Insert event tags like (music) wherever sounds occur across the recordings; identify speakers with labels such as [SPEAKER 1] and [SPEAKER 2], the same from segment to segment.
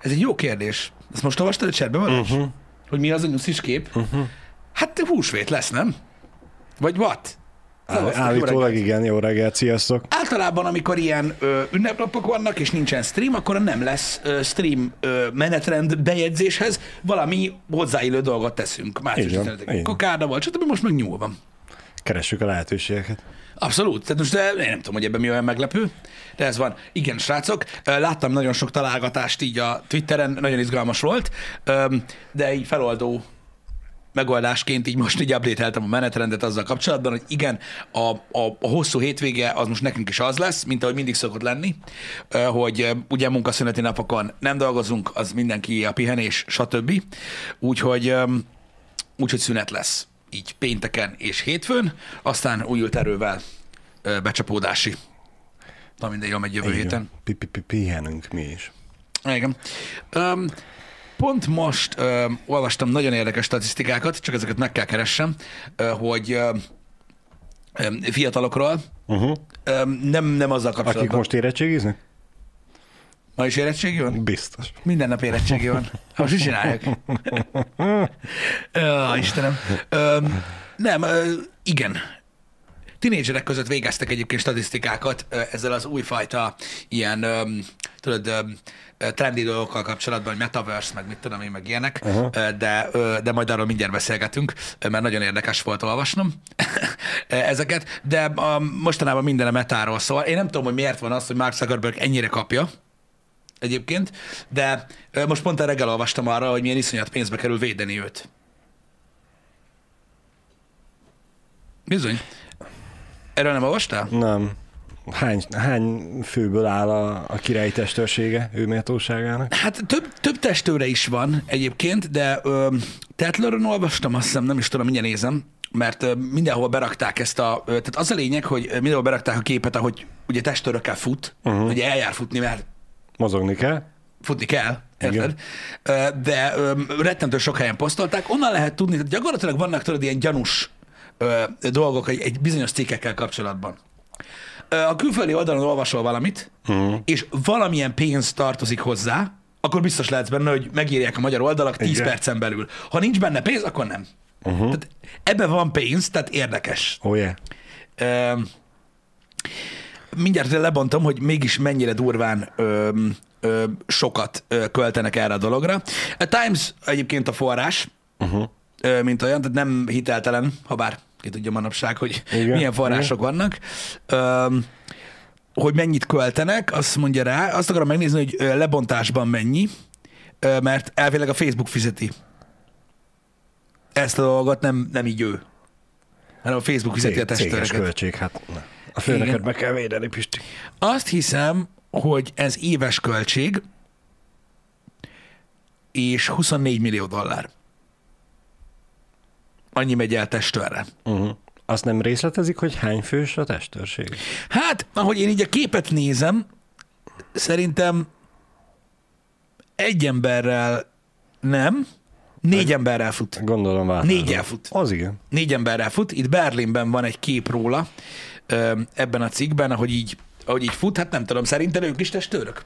[SPEAKER 1] Ez egy jó kérdés. Ezt most olvastad a csetben van? Uh-huh. Hogy mi az a nyuszis kép? Uh-huh. Hát húsvét lesz, nem? Vagy what? Szevasztok,
[SPEAKER 2] állítólag igen, jó reggelt, sziasztok.
[SPEAKER 1] Általában, amikor ilyen ö, ünnepnapok vannak, és nincsen stream, akkor nem lesz ö, stream ö, menetrend bejegyzéshez, valami hozzáillő dolgot teszünk. Március
[SPEAKER 2] Így van,
[SPEAKER 1] 15
[SPEAKER 2] így van.
[SPEAKER 1] Kokárda volt, stb. most meg nyúl van.
[SPEAKER 2] Keressük a lehetőségeket.
[SPEAKER 1] Abszolút. Tehát most de én nem tudom, hogy ebben mi olyan meglepő, de ez van. Igen, srácok, láttam nagyon sok találgatást így a Twitteren, nagyon izgalmas volt, de így feloldó megoldásként így most így update a menetrendet azzal kapcsolatban, hogy igen, a, a, a hosszú hétvége az most nekünk is az lesz, mint ahogy mindig szokott lenni, hogy ugye munkaszüneti napokon nem dolgozunk, az mindenki a pihenés, stb. Úgyhogy, úgyhogy szünet lesz így pénteken és hétfőn, aztán újult erővel becsapódási. Na mindegy, megy jövő
[SPEAKER 2] Így
[SPEAKER 1] héten.
[SPEAKER 2] Pihenünk mi is.
[SPEAKER 1] Igen. Um, pont most um, olvastam nagyon érdekes statisztikákat, csak ezeket meg kell keressem, hogy um, fiatalokról,
[SPEAKER 2] Uh-huh.
[SPEAKER 1] um, nem, nem azzal
[SPEAKER 2] Akik
[SPEAKER 1] kapcsolatban.
[SPEAKER 2] most érettségiznek?
[SPEAKER 1] Ma is érettségi van?
[SPEAKER 2] Biztos.
[SPEAKER 1] Minden nap érettségi van. Most is csinálják. Istenem. Öm, nem, ö, igen. Tinédzserek között végeztek egyébként statisztikákat ö, ezzel az újfajta ilyen, öm, tudod, ö, trendi dolgokkal kapcsolatban, hogy metaverse, meg mit tudom én, meg ilyenek. Ö, de, ö, de majd arról mindjárt beszélgetünk, ö, mert nagyon érdekes volt olvasnom ö, (laughs) ezeket, de a, mostanában minden a metáról szól. Én nem tudom, hogy miért van az, hogy Mark Zuckerberg ennyire kapja, egyébként, de most pont a reggel olvastam arra, hogy milyen iszonyat pénzbe kerül védeni őt. Bizony. Erről nem olvastál?
[SPEAKER 2] Nem. Hány, hány főből áll a, a király testőrsége ő méltóságának?
[SPEAKER 1] Hát több, több testőre is van egyébként, de ö, Tetleron olvastam, azt hiszem, nem is tudom, mindjárt nézem, mert ö, mindenhol berakták ezt a, ö, tehát az a lényeg, hogy mindenhol berakták a képet, ahogy ugye testőrökkel fut, uh-huh. ugye eljár futni, mert
[SPEAKER 2] Mozogni kell?
[SPEAKER 1] futni kell, érted? De rettentő sok helyen posztolták. Onnan lehet tudni, hogy gyakorlatilag vannak tudod ilyen gyanús ö, dolgok egy, egy bizonyos cikkekkel kapcsolatban. A külföldi oldalon olvasol valamit, uh-huh. és valamilyen pénz tartozik hozzá, akkor biztos lehetsz benne, hogy megírják a magyar oldalak 10
[SPEAKER 2] Igen.
[SPEAKER 1] percen belül. Ha nincs benne pénz, akkor nem. Uh-huh. Tehát ebben van pénz, tehát érdekes.
[SPEAKER 2] Oh yeah.
[SPEAKER 1] Ö, mindjárt lebontom, hogy mégis mennyire durván ö, ö, sokat ö, költenek erre a dologra. A Times egyébként a forrás,
[SPEAKER 2] Uh-huh.
[SPEAKER 1] ö, mint olyan, tehát nem hiteltelen, ha bár ki tudja manapság, hogy
[SPEAKER 2] Igen,
[SPEAKER 1] milyen források vannak. Ö, hogy mennyit költenek, azt mondja rá, azt akarom megnézni, hogy lebontásban mennyi, mert elvileg a Facebook fizeti ezt a dolgot, nem, nem így ő, hanem a Facebook fizeti a
[SPEAKER 2] Céges
[SPEAKER 1] testőreket.
[SPEAKER 2] költség, hát na. A főnöket
[SPEAKER 1] Igen.
[SPEAKER 2] meg kell védeni, Pisti.
[SPEAKER 1] Azt hiszem, hogy ez éves költség, és 24 millió dollár. Annyi megy el testőrre.
[SPEAKER 2] Uh-huh. Azt nem részletezik, hogy hány fős a testőrség?
[SPEAKER 1] Hát, ahogy én így a képet nézem, szerintem egy emberrel nem, négy emberrel fut.
[SPEAKER 2] Gondolom változó.
[SPEAKER 1] Négyel fut.
[SPEAKER 2] Az igen.
[SPEAKER 1] Négy emberrel fut. Itt Berlinben van egy kép róla ebben a cikkben, ahogy így, ahogy így fut. Hát nem tudom, szerintem ők is testőrök.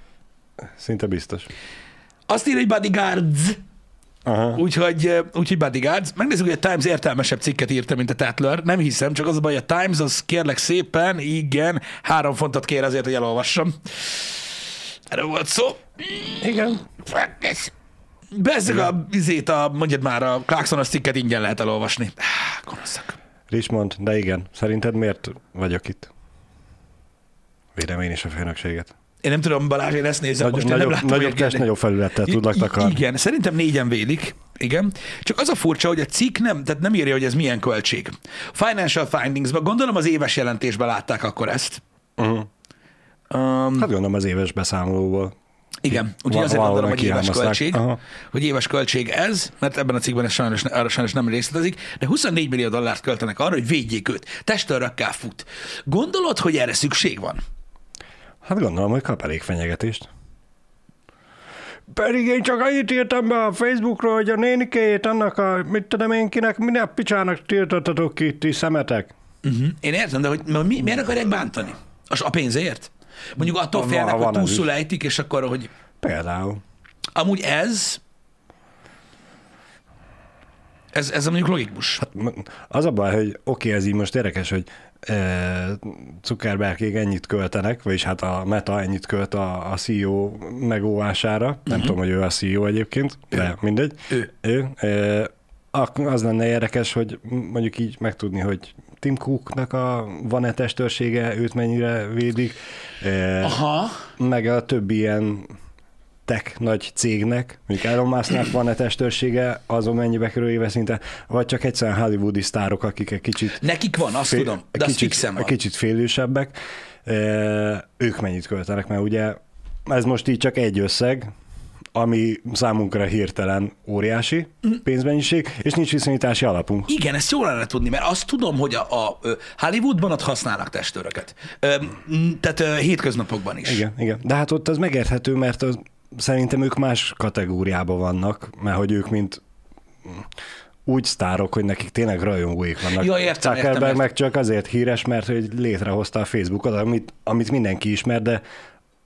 [SPEAKER 2] Szinte biztos.
[SPEAKER 1] Azt írja, hogy bodyguards,
[SPEAKER 2] Aha.
[SPEAKER 1] úgyhogy, úgyhogy bodyguards. Megnézzük, hogy a Times értelmesebb cikket írta, mint a Tatler. Nem hiszem, csak az a baj, a Times az kérlek szépen, igen, három fontot kér azért, hogy elolvassam. Erről volt szó.
[SPEAKER 2] Igen.
[SPEAKER 1] Bezzeg a izét, a, mondjad már, a Clarksonos cikket ingyen lehet elolvasni. Há, Gonoszak.
[SPEAKER 2] Richmond, de igen. Szerinted miért vagyok itt? Védem én is a főnökséget.
[SPEAKER 1] Én nem tudom, Balázs, én ezt nézem,
[SPEAKER 2] Nagy,
[SPEAKER 1] most én nem
[SPEAKER 2] nagyobb, nagyobb test, nagyobb felülettel tudlak takarni.
[SPEAKER 1] Igen, szerintem négyen vélik. Igen. Csak az a furcsa, hogy a cikk nem, tehát nem írja, hogy ez milyen költség. Financial Findingsban, gondolom az éves jelentésben látták akkor ezt.
[SPEAKER 2] Uh-huh.
[SPEAKER 1] Um,
[SPEAKER 2] Hát gondolom az éves beszámolóból.
[SPEAKER 1] Igen, úgyhogy azért gondolom, hogy éves költség,
[SPEAKER 2] Aha.
[SPEAKER 1] hogy éves költség ez, mert ebben a cikkben ez sajnos, arra sajnos nem részletezik, de 24 millió dollárt költenek arra, hogy védjék őt. Testőrökkel fut. Gondolod, hogy erre szükség van?
[SPEAKER 2] Hát gondolom, hogy kap elég fenyegetést. Pedig én csak annyit írtam be a Facebookról, hogy a nénikéjét annak a, mit tudom én kinek, minek picsának tiltottatok ki, ti szemetek.
[SPEAKER 1] Uh-huh. Én értem, de hogy mi, miért akarják bántani? A pénzért? Mondjuk attól félnek, hogy túlszul ejtik, és akkor, hogy
[SPEAKER 2] Például.
[SPEAKER 1] Amúgy ez, ez, ez mondjuk logikus. Hát,
[SPEAKER 2] Az a baj, hogy oké, ez így most érdekes, hogy e, Zuckerbergék ennyit költenek, vagyis hát a Meta ennyit költ a, a CEO megóvására. Uh-huh. Nem tudom, hogy ő a CEO egyébként, ő. de mindegy.
[SPEAKER 1] Ő.
[SPEAKER 2] ő e, az lenne érdekes, hogy mondjuk így megtudni, hogy Tim Cooknak a van-e testőrsége, őt mennyire védik, e,
[SPEAKER 1] Aha.
[SPEAKER 2] meg a többi ilyen tech nagy cégnek, mondjuk Elon Musknak van-e testőrsége, azon mennyibe kerül éve szinte, vagy csak egyszerűen hollywoodi sztárok, akik egy kicsit...
[SPEAKER 1] Nekik van, azt fél, tudom, de
[SPEAKER 2] kicsit,
[SPEAKER 1] fixen van.
[SPEAKER 2] Kicsit félősebbek. E, ők mennyit költenek, mert ugye ez most így csak egy összeg, ami számunkra hirtelen óriási pénzmennyiség, és nincs viszonyítási alapunk.
[SPEAKER 1] Igen, ezt jól lenne tudni, mert azt tudom, hogy a, a Hollywoodban ott használnak testőröket. Tehát hétköznapokban is.
[SPEAKER 2] Igen, igen. De hát ott az megérthető, mert az, szerintem ők más kategóriában vannak, mert hogy ők mint úgy sztárok, hogy nekik tényleg rajongóik vannak.
[SPEAKER 1] Ja, értem,
[SPEAKER 2] Zuckerberg
[SPEAKER 1] értem, értem.
[SPEAKER 2] meg csak azért híres, mert hogy létrehozta a Facebookot, amit, amit mindenki ismer, de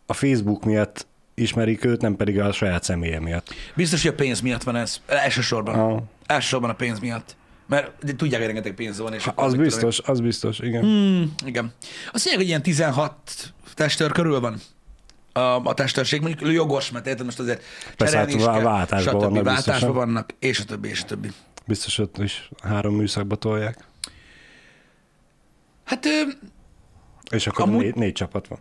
[SPEAKER 2] a Facebook miatt ismerik őt, nem pedig a saját személye miatt.
[SPEAKER 1] Biztos, hogy a pénz miatt van ez. Elsősorban.
[SPEAKER 2] Ah.
[SPEAKER 1] Elsősorban a pénz miatt. Mert de tudják, hogy rengeteg pénz van. És akkor
[SPEAKER 2] Az
[SPEAKER 1] mit tudom
[SPEAKER 2] biztos, az biztos, igen.
[SPEAKER 1] én. Igen. Azt mondják, hogy ilyen 16 testőr körül van a, a testőrség. Mondjuk jogos, mert érted most azért
[SPEAKER 2] Persze, hát
[SPEAKER 1] is kell,
[SPEAKER 2] váltásban
[SPEAKER 1] stb.
[SPEAKER 2] vannak
[SPEAKER 1] Váltásban vannak, és a többi, és a többi.
[SPEAKER 2] Biztos ott is három műszakba tolják.
[SPEAKER 1] Hát, ö,
[SPEAKER 2] És akkor
[SPEAKER 1] Amúgy-
[SPEAKER 2] négy, négy csapat van.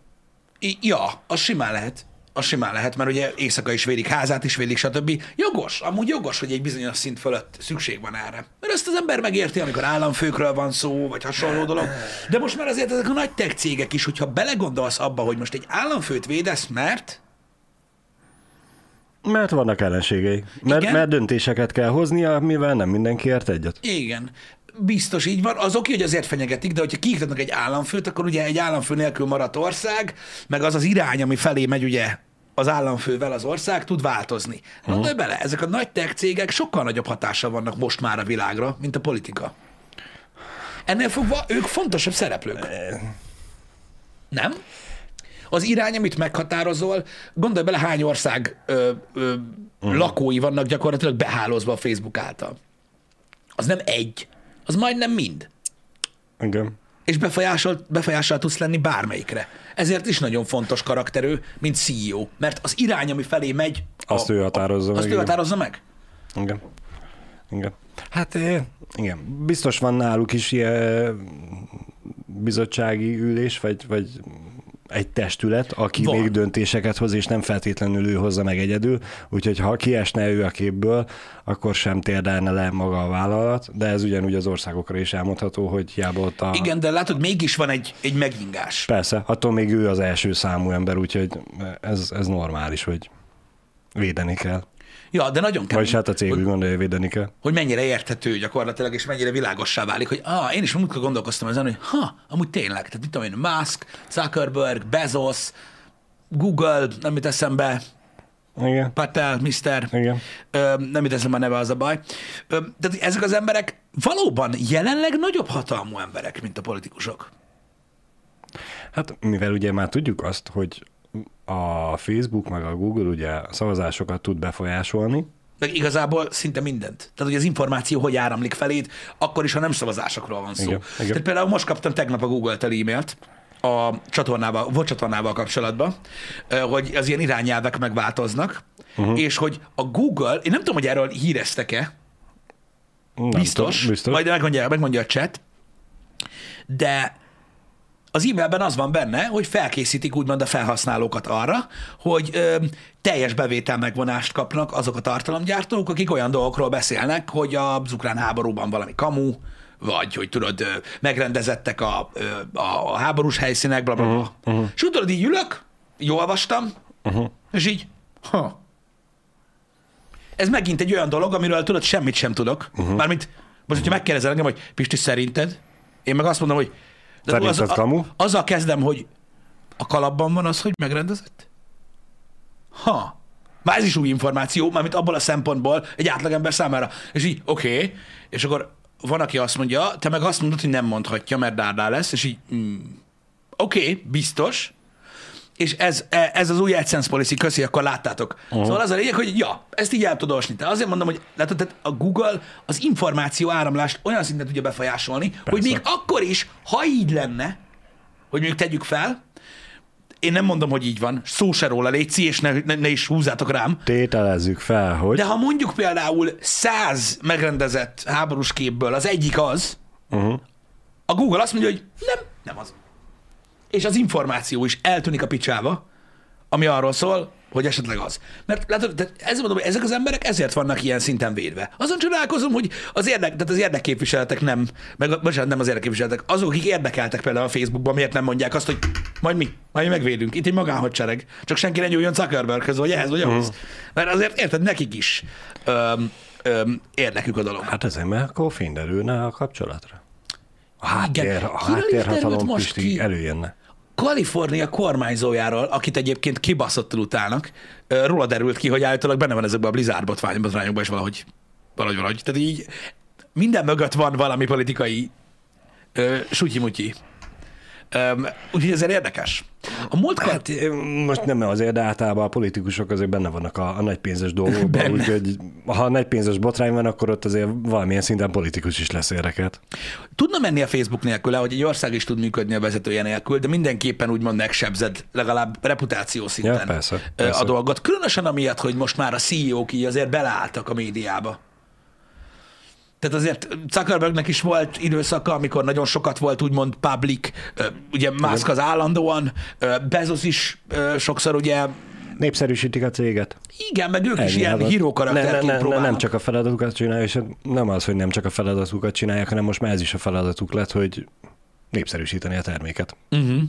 [SPEAKER 1] I- Ja, az simán lehet. Az simán lehet, mert ugye éjszaka is védik, házát is védik, stb. Jogos, amúgy jogos, hogy egy bizonyos szint fölött szükség van erre. Mert ezt az ember megérti, amikor államfőkről van szó, vagy hasonló dolog. De most már azért ezek a nagy tech cégek is, hogyha belegondolsz abba, hogy most egy államfőt védesz, mert
[SPEAKER 2] Mert vannak ellenségei. Mert,
[SPEAKER 1] Igen.
[SPEAKER 2] mert döntéseket kell hoznia, mivel nem mindenki ért egyet.
[SPEAKER 1] igen, biztos így van. Az oké, hogy azért fenyegetik, de hogyha kiiktatnak egy államfőt, akkor ugye egy államfő nélkül maradt ország, meg az az irány, ami felé megy ugye az államfővel az ország tud változni. Gondolj bele, ezek a nagy tech cégek sokkal nagyobb hatással vannak most már a világra, mint a politika. Ennél fogva ők fontosabb szereplők. Nem? Az irány, amit meghatározol, gondolj bele, hány ország ö, ö, lakói vannak gyakorlatilag behálózva a Facebook által. Az nem egy, az majdnem mind.
[SPEAKER 2] Igen.
[SPEAKER 1] És befolyásol, befolyással tudsz lenni bármelyikre. Ezért is nagyon fontos karakterő, mint CEO, mert az irány, ami felé megy,
[SPEAKER 2] Azt ő határozza
[SPEAKER 1] Azt
[SPEAKER 2] meg,
[SPEAKER 1] ő
[SPEAKER 2] igen.
[SPEAKER 1] határozza meg?
[SPEAKER 2] Igen. Igen. Hát eh, igen, biztos van náluk is ilyen bizottsági ülés, vagy, vagy egy testület, aki
[SPEAKER 1] Van.
[SPEAKER 2] még döntéseket hoz, és nem feltétlenül ő hozza meg egyedül, úgyhogy ha kiesne ő a képből, akkor sem térdelne le maga a vállalat, de ez ugyanúgy az országokra is elmondható, hogy hiába ott a...
[SPEAKER 1] Igen, de látod, mégis van egy, egy megingás.
[SPEAKER 2] Persze, attól még ő az első számú ember, úgyhogy ez, ez normális, hogy védeni kell.
[SPEAKER 1] Ja, de nagyon kemény.
[SPEAKER 2] Vagyis hát a cég úgy gondolja, hogy védeni kell.
[SPEAKER 1] hogy mennyire érthető gyakorlatilag, és mennyire világossá válik, hogy ah, én is múltkor gondolkoztam ezen, hogy ha, amúgy tényleg, tehát mit tudom én, Musk, Zuckerberg, Bezos, Google, nem jut eszembe,
[SPEAKER 2] Igen.
[SPEAKER 1] Patel, Mr.
[SPEAKER 2] Igen.
[SPEAKER 1] Ö, nem jut eszembe a neve, az a baj. Ö, tehát ezek az emberek valóban jelenleg nagyobb hatalmú emberek, mint a politikusok.
[SPEAKER 2] Hát mivel ugye már tudjuk azt, hogy a Facebook meg a Google ugye a szavazásokat tud befolyásolni,
[SPEAKER 1] Meg igazából szinte mindent. Tehát, hogy az információ hogy áramlik feléd, akkor is, ha nem szavazásokról van szó.
[SPEAKER 2] Igen, igen.
[SPEAKER 1] Tehát például most kaptam tegnap a Google-től e-mailt a csatornával, volt csatornával kapcsolatban, hogy az ilyen irányelvek megváltoznak, uh-huh. és hogy a Google, én nem tudom, hogy erről híreztek-e,
[SPEAKER 2] nem
[SPEAKER 1] biztos,
[SPEAKER 2] tudom, biztos.
[SPEAKER 1] majd megmondja, megmondja a chat, de az e-mailben az van benne, hogy felkészítik úgymond a felhasználókat arra, hogy ö, teljes bevétel megvonást kapnak azok a tartalomgyártók, akik olyan dolgokról beszélnek, hogy az ukrán háborúban valami kamu, vagy hogy tudod, megrendezettek a, a, a háborús helyszínek, bla bla bla. Uh-huh, uh-huh. És tudod, így ülök, így olvastam, uh-huh. és így, ha. Ez megint egy olyan dolog, amiről tudod, semmit sem tudok. Uh-huh. Mármint, most, hogyha megkérdezel engem, hogy Pisti, szerinted? Én meg azt mondom, hogy de
[SPEAKER 2] Szerinted
[SPEAKER 1] az,
[SPEAKER 2] kamu?
[SPEAKER 1] A, azzal kezdem, hogy a kalapban van az, hogy megrendezett? Ha. Már ez is új információ, mármint abból a szempontból egy átlagember számára. És így, oké, okay. és akkor van, aki azt mondja, te meg azt mondod, hogy nem mondhatja, mert dárdá lesz, és így, mm, oké, okay, biztos. És ez, e- ez az új AdSense policy, köszi, akkor láttátok. Uh-huh. Szóval az a lényeg, hogy ja, ezt így el tudod olvasni. Tehát azért mondom, hogy látod, tehát a Google az információ áramlást olyan szinten tudja befolyásolni, Persze. hogy még akkor is, ha így lenne, hogy mondjuk tegyük fel, én nem mondom, hogy így van, szó se róla, létszi, és ne, ne, ne is húzzátok rám.
[SPEAKER 2] Tételezzük fel, hogy...
[SPEAKER 1] De ha mondjuk például száz megrendezett háborús képből az egyik az, uh-huh. a Google azt mondja, hogy nem, nem az. És az információ is eltűnik a picsába, ami arról szól, hogy esetleg az. Mert látod, ezért mondom, hogy ezek az emberek ezért vannak ilyen szinten védve. Azon csodálkozom, hogy az, érdek, tehát az érdekképviseletek nem, meg bocsánat, nem az érdekképviseletek, azok, akik érdekeltek például a Facebookban, miért nem mondják azt, hogy majd mi, majd mi megvédünk. Itt egy magánhadsereg. Csak senki ne nyúljon Zuckerberghez, vagy ehhez, vagy ahhoz. Uh-huh. Mert azért érted, nekik is öm, öm, érdekük a dolog.
[SPEAKER 2] Hát ezért, mert akkor fényderülne a kapcsolatra. A háttér, a háttérhatalom most ki? előjönne.
[SPEAKER 1] Kalifornia kormányzójáról, akit egyébként kibaszottul utálnak, róla derült ki, hogy állítólag benne van ezekben a Blizzard botványokban is valahogy, valahogy, valahogy. Tehát így minden mögött van valami politikai uh, sutyi-mutyi. Úgyhogy ezért érdekes.
[SPEAKER 2] A múltkor... Hát, most nem azért, de általában a politikusok azért benne vannak a, a nagypénzes dolgokban, úgyhogy ha nagypénzes botrány van, akkor ott azért valamilyen szinten politikus is lesz érdekelt.
[SPEAKER 1] Tudna menni a Facebook nélkül, hogy egy ország is tud működni a vezetője nélkül, de mindenképpen úgymond megsebzed legalább reputáció szinten ja,
[SPEAKER 2] persze, persze.
[SPEAKER 1] a dolgot. Különösen amiatt, hogy most már a CEO-k így azért beleálltak a médiába. Tehát azért Zuckerbergnek is volt időszaka, amikor nagyon sokat volt úgymond public, ugye Musk az állandóan, Bezos is sokszor ugye
[SPEAKER 2] népszerűsítik a céget.
[SPEAKER 1] Igen, meg ők Ennyi is ilyen híró karakterként
[SPEAKER 2] ne, ne, ne, Nem csak a feladatukat csinálják, és nem az, hogy nem csak a feladatukat csinálják, hanem most már ez is a feladatuk lett, hogy népszerűsíteni a terméket. Uh-huh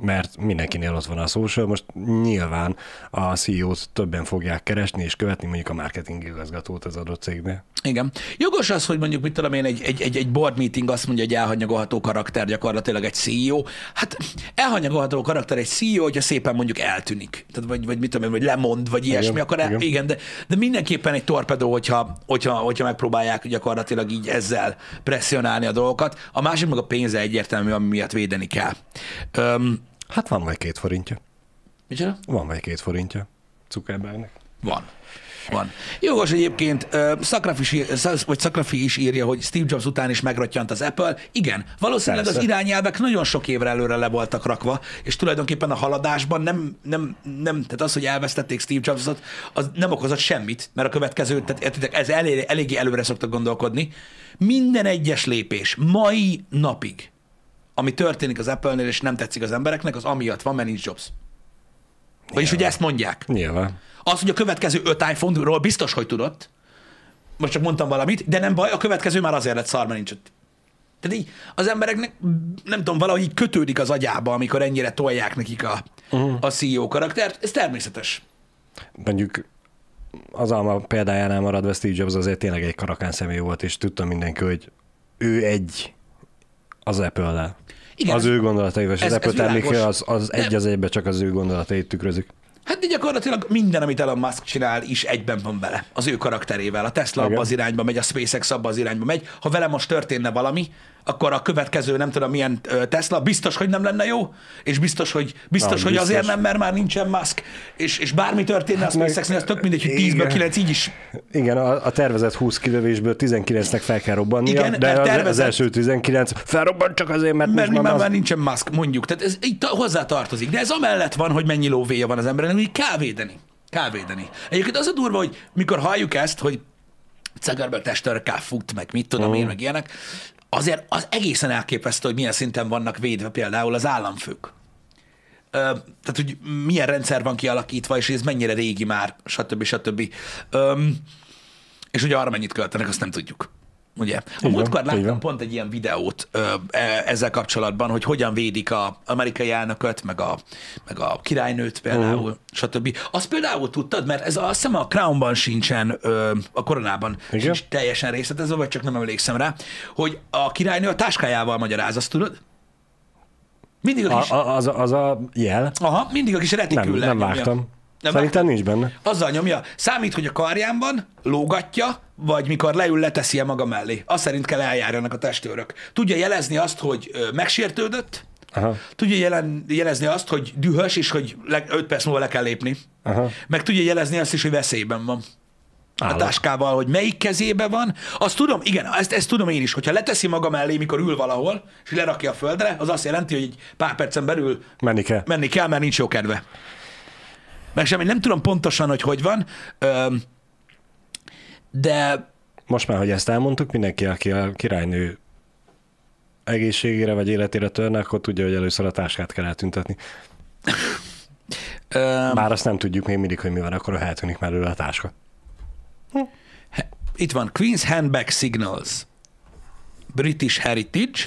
[SPEAKER 2] mert mindenkinél ott van a social, most nyilván a CEO-t többen fogják keresni és követni mondjuk a marketing igazgatót az adott cégnél.
[SPEAKER 1] Igen. Jogos az, hogy mondjuk, mit tudom én, egy, egy, egy, egy board meeting azt mondja, hogy elhanyagolható karakter gyakorlatilag egy CEO. Hát elhanyagolható karakter egy CEO, hogyha szépen mondjuk eltűnik. Tehát vagy, vagy mit tudom én, vagy lemond, vagy ilyesmi, igen, akkor el, igen. igen, de, de mindenképpen egy torpedó, hogyha, hogyha, hogyha megpróbálják gyakorlatilag így ezzel presszionálni a dolgokat. A másik meg a pénze egyértelmű, ami miatt védeni kell. Um,
[SPEAKER 2] Hát van majd két forintja.
[SPEAKER 1] Micsoda?
[SPEAKER 2] Van majd két forintja Zuckerbergnek.
[SPEAKER 1] Van. Van. Jogos egyébként, Szakrafi, vagy Szakrafi is írja, hogy Steve Jobs után is megrattyant az Apple. Igen, valószínűleg Persze. az irányelvek nagyon sok évre előre le voltak rakva, és tulajdonképpen a haladásban nem, nem, nem tehát az, hogy elvesztették Steve Jobsot, az nem okozott semmit, mert a következő, tehát értitek, ez elég, eléggé előre szoktak gondolkodni. Minden egyes lépés mai napig ami történik az Apple-nél, és nem tetszik az embereknek, az amiatt van, mert nincs Jobs. Vagyis, hogy ezt mondják.
[SPEAKER 2] Nyilván.
[SPEAKER 1] Az, hogy a következő öt iPhone-ról biztos, hogy tudott, most csak mondtam valamit, de nem baj, a következő már azért lett szar, mert nincs ott. Tehát így az embereknek, nem tudom, valahogy így kötődik az agyába, amikor ennyire tolják nekik a, uh-huh. a CEO karaktert. Ez természetes.
[SPEAKER 2] Mondjuk az alma példájánál maradva Steve Jobs azért tényleg egy karakán személy volt, és tudtam mindenki, hogy ő egy az Apple-lel. Igen, az ő gondolatai, és az Apple terméke az, az egy az egybe csak az ő gondolatait tükrözik.
[SPEAKER 1] Hát de gyakorlatilag minden, amit Elon Musk csinál, is egyben van vele, az ő karakterével. A Tesla Igen. abba az irányba megy, a SpaceX abba az irányba megy. Ha vele most történne valami, akkor a következő nem tudom milyen Tesla biztos, hogy nem lenne jó, és biztos, hogy, biztos, Na, hogy biztos. azért nem, mert már nincsen Musk, és, és bármi történne a SpaceX-nél, az tök mindegy, hogy 10-ből 9 így is.
[SPEAKER 2] Igen, a, a tervezett 20 kilövésből 19-nek fel kell robbannia, Igen, de tervezett... az első 19 felrobban csak azért, mert,
[SPEAKER 1] mert már, már, már nincsen Musk, mondjuk. Tehát ez itt hozzá tartozik. De ez amellett van, hogy mennyi lóvéja van az embernek, hogy kell védeni. Kell védeni. Egyébként az a durva, hogy mikor halljuk ezt, hogy Zuckerberg testőrkel fut, meg mit tudom uh. én, meg ilyenek, azért az egészen elképesztő, hogy milyen szinten vannak védve például az államfők. Ö, tehát, hogy milyen rendszer van kialakítva, és ez mennyire régi már, stb. stb. Ö, és hogy arra mennyit költenek, azt nem tudjuk. Ugye? A múltkor láttam pont egy ilyen videót ö, e, ezzel kapcsolatban, hogy hogyan védik a amerikai elnököt, meg a, meg a királynőt például, uh-huh. stb. Azt például tudtad, mert ez azt hiszem a Crownban sincsen, ö, a koronában Igen? sincs teljesen részletezve, vagy csak nem emlékszem rá, hogy a királynő a táskájával magyaráz, azt tudod?
[SPEAKER 2] Mindig a kis... A, az, az a jel?
[SPEAKER 1] Aha, mindig a kis retikül
[SPEAKER 2] Nem, nem vágtam. Nem Szerintem nincs benne.
[SPEAKER 1] Azzal nyomja. Számít, hogy a karján van, lógatja, vagy mikor leül, leteszi maga mellé. Azt szerint kell eljárjanak a testőrök. Tudja jelezni azt, hogy megsértődött,
[SPEAKER 2] Aha.
[SPEAKER 1] tudja jelen, jelezni azt, hogy dühös, és hogy 5 perc múlva le kell lépni.
[SPEAKER 2] Aha.
[SPEAKER 1] Meg tudja jelezni azt is, hogy veszélyben van. A
[SPEAKER 2] Állok.
[SPEAKER 1] táskával, hogy melyik kezébe van. Azt tudom, igen, ezt, ezt tudom én is, hogyha leteszi maga mellé, mikor ül valahol, és lerakja a földre, az azt jelenti, hogy egy pár percen belül
[SPEAKER 2] Menni kell.
[SPEAKER 1] menni kell, mert nincs jó kedve. Meg semmi, nem tudom pontosan, hogy hogy van, de
[SPEAKER 2] Most már, hogy ezt elmondtuk, mindenki, aki a királynő egészségére vagy életére törne, akkor tudja, hogy először a táskát kell eltüntetni. Már azt nem tudjuk még mindig, hogy mi van, akkor eltűnik mellőle a táska.
[SPEAKER 1] itt van Queen's Handbag Signals, British Heritage,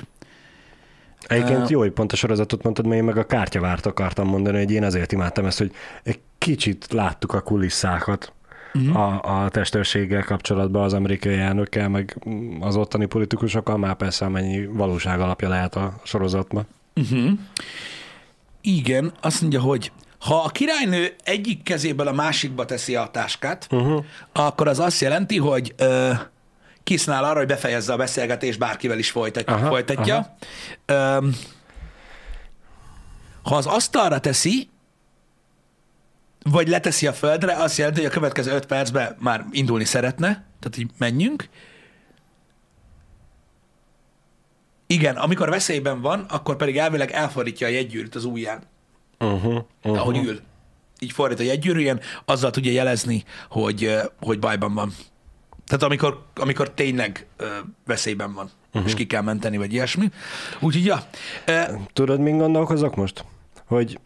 [SPEAKER 2] Egyébként
[SPEAKER 1] Ö-
[SPEAKER 2] jó, hogy pont a sorozatot mondtad, mert én meg a kártyavárt akartam mondani, hogy én azért imádtam ezt, hogy egy kicsit láttuk a kulisszákat uh-huh. a, a testőrséggel kapcsolatban az amerikai elnökkel, meg az ottani politikusokkal, már persze amennyi valóság alapja lehet a sorozatban.
[SPEAKER 1] Igen, azt mondja, hogy ha a királynő egyik kezéből a másikba teszi a táskát, uh-huh. akkor az azt jelenti, hogy ö, kisznál arra, hogy befejezze a beszélgetést, bárkivel is folytat,
[SPEAKER 2] Aha,
[SPEAKER 1] folytatja. Ö, ha az asztalra teszi, vagy leteszi a földre, azt jelenti, hogy a következő öt percben már indulni szeretne, tehát így menjünk. Igen, amikor veszélyben van, akkor pedig elvileg elfordítja a jegygyűrűt az ujján
[SPEAKER 2] Uh-huh.
[SPEAKER 1] uh-huh. ahogy ül. Így fordít a jegygyűrűjén, azzal tudja jelezni, hogy, hogy bajban van. Tehát amikor, amikor tényleg ö, veszélyben van, uh-huh. és ki kell menteni, vagy ilyesmi. Úgyhogy, ja. Ö,
[SPEAKER 2] Tudod, min gondolkozok most? Hogy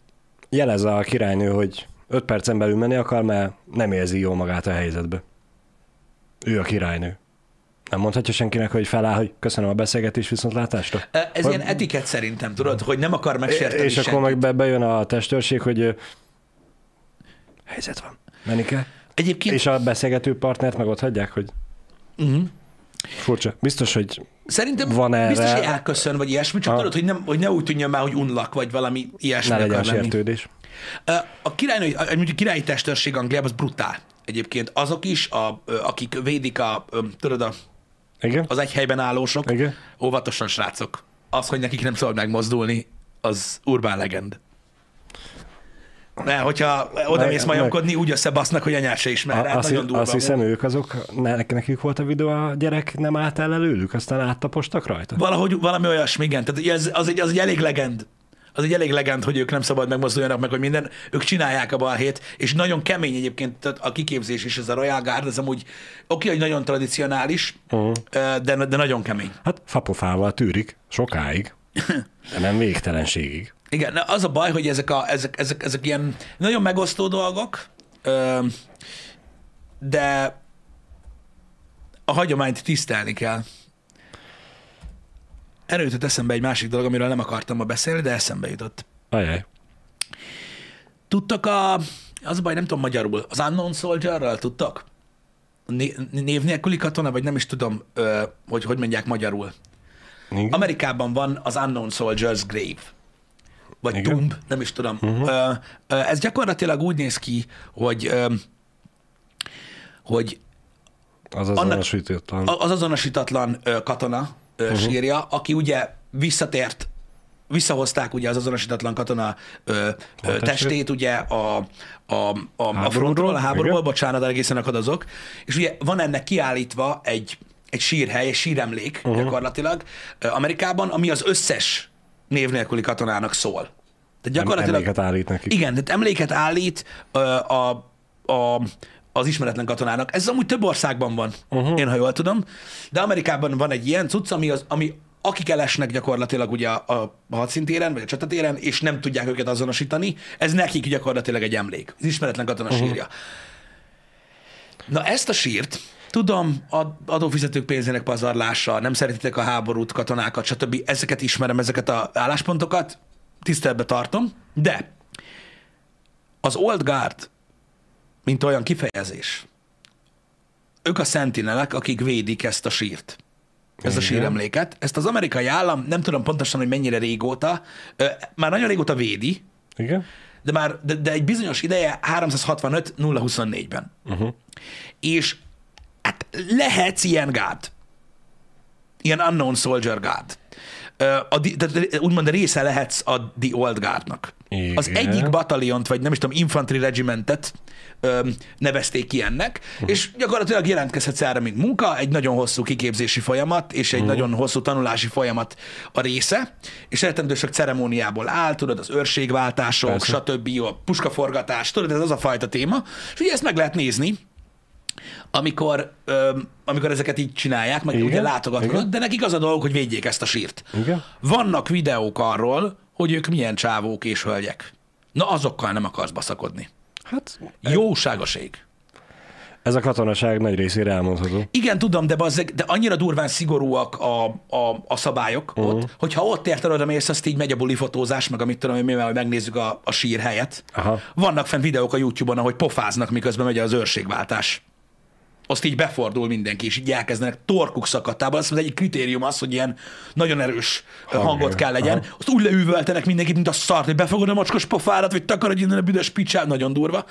[SPEAKER 2] jelez a királynő, hogy öt percen belül menni akar, mert nem érzi jó magát a helyzetbe. Ő a királynő. Nem mondhatja senkinek, hogy feláll, hogy köszönöm a beszélgetés viszontlátásra?
[SPEAKER 1] ö, ez
[SPEAKER 2] Vagy-
[SPEAKER 1] ilyen etiket szerintem, tudod, hogy nem akar megsérteni
[SPEAKER 2] És akkor
[SPEAKER 1] senkit.
[SPEAKER 2] meg be, bejön a testőrség, hogy helyzet van. Menni kell.
[SPEAKER 1] Egyébként
[SPEAKER 2] És a beszélgető partnert meg ott hagyják, hogy
[SPEAKER 1] uh-huh.
[SPEAKER 2] furcsa. Biztos, hogy
[SPEAKER 1] szerintem
[SPEAKER 2] Van erre-
[SPEAKER 1] biztos, hogy elköszön, vagy ilyesmi, csak
[SPEAKER 2] A-
[SPEAKER 1] tudod, hogy, nem, hogy ne úgy tudjon már, hogy unlak, vagy valami ilyesmi
[SPEAKER 2] ne legyen
[SPEAKER 1] akar lenni. A királynő, a- mondjuk királyi testőrség Angliában az brutál. Egyébként azok is, a, akik védik a, tudod, a,
[SPEAKER 2] Igen?
[SPEAKER 1] az egy helyben állósok,
[SPEAKER 2] Igen.
[SPEAKER 1] óvatosan srácok. Az, hogy nekik nem szabad megmozdulni, az urbán legend. Mert hogyha oda mész majomkodni, úgy összebasznak, hogy anyát se ismer.
[SPEAKER 2] A,
[SPEAKER 1] Hát
[SPEAKER 2] azt,
[SPEAKER 1] nagyon durva.
[SPEAKER 2] azt hiszem, ők azok, ne, nekik volt a videó, a gyerek nem állt el előlük, aztán áttapostak rajta.
[SPEAKER 1] Valahogy valami olyasmi, igen. Tehát ez, az, egy, az egy elég legend. Az egy elég legend, hogy ők nem szabad megmozduljanak meg, hogy minden. Ők csinálják a balhét, és nagyon kemény egyébként a kiképzés is, ez a Royal Guard, ez amúgy oké, hogy nagyon tradicionális,
[SPEAKER 2] Uh-huh.
[SPEAKER 1] de, de nagyon kemény.
[SPEAKER 2] Hát fapofával tűrik, sokáig, de nem végtelenségig.
[SPEAKER 1] Igen, az a baj, hogy ezek, a, ezek, ezek, ezek ilyen nagyon megosztó dolgok, de a hagyományt tisztelni kell. Erről jutott eszembe egy másik dolog, amiről nem akartam ma beszélni, de eszembe jutott.
[SPEAKER 2] Ajaj.
[SPEAKER 1] Tudtak a, az a baj, nem tudom magyarul, az Unknown Soldier-ről tudtak? Név nélküli katona, vagy nem is tudom, hogy hogy mondják magyarul.
[SPEAKER 2] Igen?
[SPEAKER 1] Amerikában van az Unknown Soldier's Grave, vagy
[SPEAKER 2] Igen.
[SPEAKER 1] Tomb, nem is tudom. Uh-huh. Ez gyakorlatilag úgy néz ki, hogy hogy
[SPEAKER 2] Az az
[SPEAKER 1] annak-
[SPEAKER 2] azonosítatlan.
[SPEAKER 1] az azonosítatlan katona uh-huh. sírja, aki ugye visszatért, visszahozták ugye az azonosítatlan katona ö, ö,
[SPEAKER 2] testét?
[SPEAKER 1] ugye a, a, a, a
[SPEAKER 2] Háborúról,
[SPEAKER 1] frontról, a háborúból,
[SPEAKER 2] igen.
[SPEAKER 1] bocsánat, egészen akadozok, és ugye van ennek kiállítva egy, egy sírhely, egy síremlék uh-huh. gyakorlatilag Amerikában, ami az összes név nélküli katonának szól. Tehát gyakorlatilag...
[SPEAKER 2] Emléket állít nekik.
[SPEAKER 1] Igen, tehát emléket állít ö, a, a, az ismeretlen katonának. Ez amúgy több országban van, uh-huh. én ha jól tudom, de Amerikában van egy ilyen cucc, ami, az, ami akik elesnek gyakorlatilag ugye a, a hadszintéren, vagy a csatatéren, és nem tudják őket azonosítani, ez nekik gyakorlatilag egy emlék. Az ismeretlen katona uh-huh. sírja. Na ezt a sírt, tudom, ad- adófizetők pénzének pazarlása, nem szeretitek a háborút, katonákat, stb. Ezeket ismerem, ezeket a álláspontokat, tiszteletbe tartom, de az Old Guard, mint olyan kifejezés, ők a szentinelek, akik védik ezt a sírt. Ezt a síremléket. Ezt az amerikai állam, nem tudom pontosan, hogy mennyire régóta, már nagyon régóta védi,
[SPEAKER 2] Igen?
[SPEAKER 1] de már de, de egy bizonyos ideje 365-024-ben.
[SPEAKER 2] Uh-huh.
[SPEAKER 1] És hát lehetsz ilyen gád. Ilyen unknown soldier gád. A, di- tehát úgymond része lehetsz a The Old Guardnak.
[SPEAKER 2] Igen.
[SPEAKER 1] Az egyik bataliont, vagy nem is tudom, infantry regimentet ö, nevezték ki ennek, uh-huh. és gyakorlatilag jelentkezhetsz erre, mint munka, egy nagyon hosszú kiképzési folyamat, és egy uh-huh. nagyon hosszú tanulási folyamat a része, és rettentő sok ceremóniából áll, tudod, az őrségváltások,
[SPEAKER 2] Persze.
[SPEAKER 1] stb., a puskaforgatás, tudod, ez az a fajta téma, és ugye ezt meg lehet nézni, amikor, öm, amikor ezeket így csinálják, meg
[SPEAKER 2] Igen,
[SPEAKER 1] ugye látogatnak,
[SPEAKER 2] igen.
[SPEAKER 1] de nekik az a dolog, hogy védjék ezt a sírt.
[SPEAKER 2] Igen.
[SPEAKER 1] Vannak videók arról, hogy ők milyen csávók és hölgyek. Na azokkal nem akarsz baszakodni.
[SPEAKER 2] Hát
[SPEAKER 1] Jóságos ég.
[SPEAKER 2] ez a katonaság nagy részére elmondható.
[SPEAKER 1] Igen, tudom, de, bazzeg, de annyira durván szigorúak a, a, a szabályok uh-huh. ott, hogyha ott érted oda mész, azt így megy a bulifotózás, meg amit tudom, hogy mi, hogy megnézzük a, a sír helyet.
[SPEAKER 2] Aha.
[SPEAKER 1] Vannak fenn videók a YouTube-on, ahogy pofáznak, miközben megy az őrségváltás. Azt így befordul mindenki, és így elkezdenek torkuk szakadtában. Azt mondja, egy kritérium az, hogy ilyen nagyon erős
[SPEAKER 2] Hangja.
[SPEAKER 1] hangot kell legyen.
[SPEAKER 2] Aha.
[SPEAKER 1] Azt úgy leüvöltenek mindenkit, mint a szart, hogy befogod a mocskos pofárat, vagy takarodj innen a büdös picsát, nagyon durva.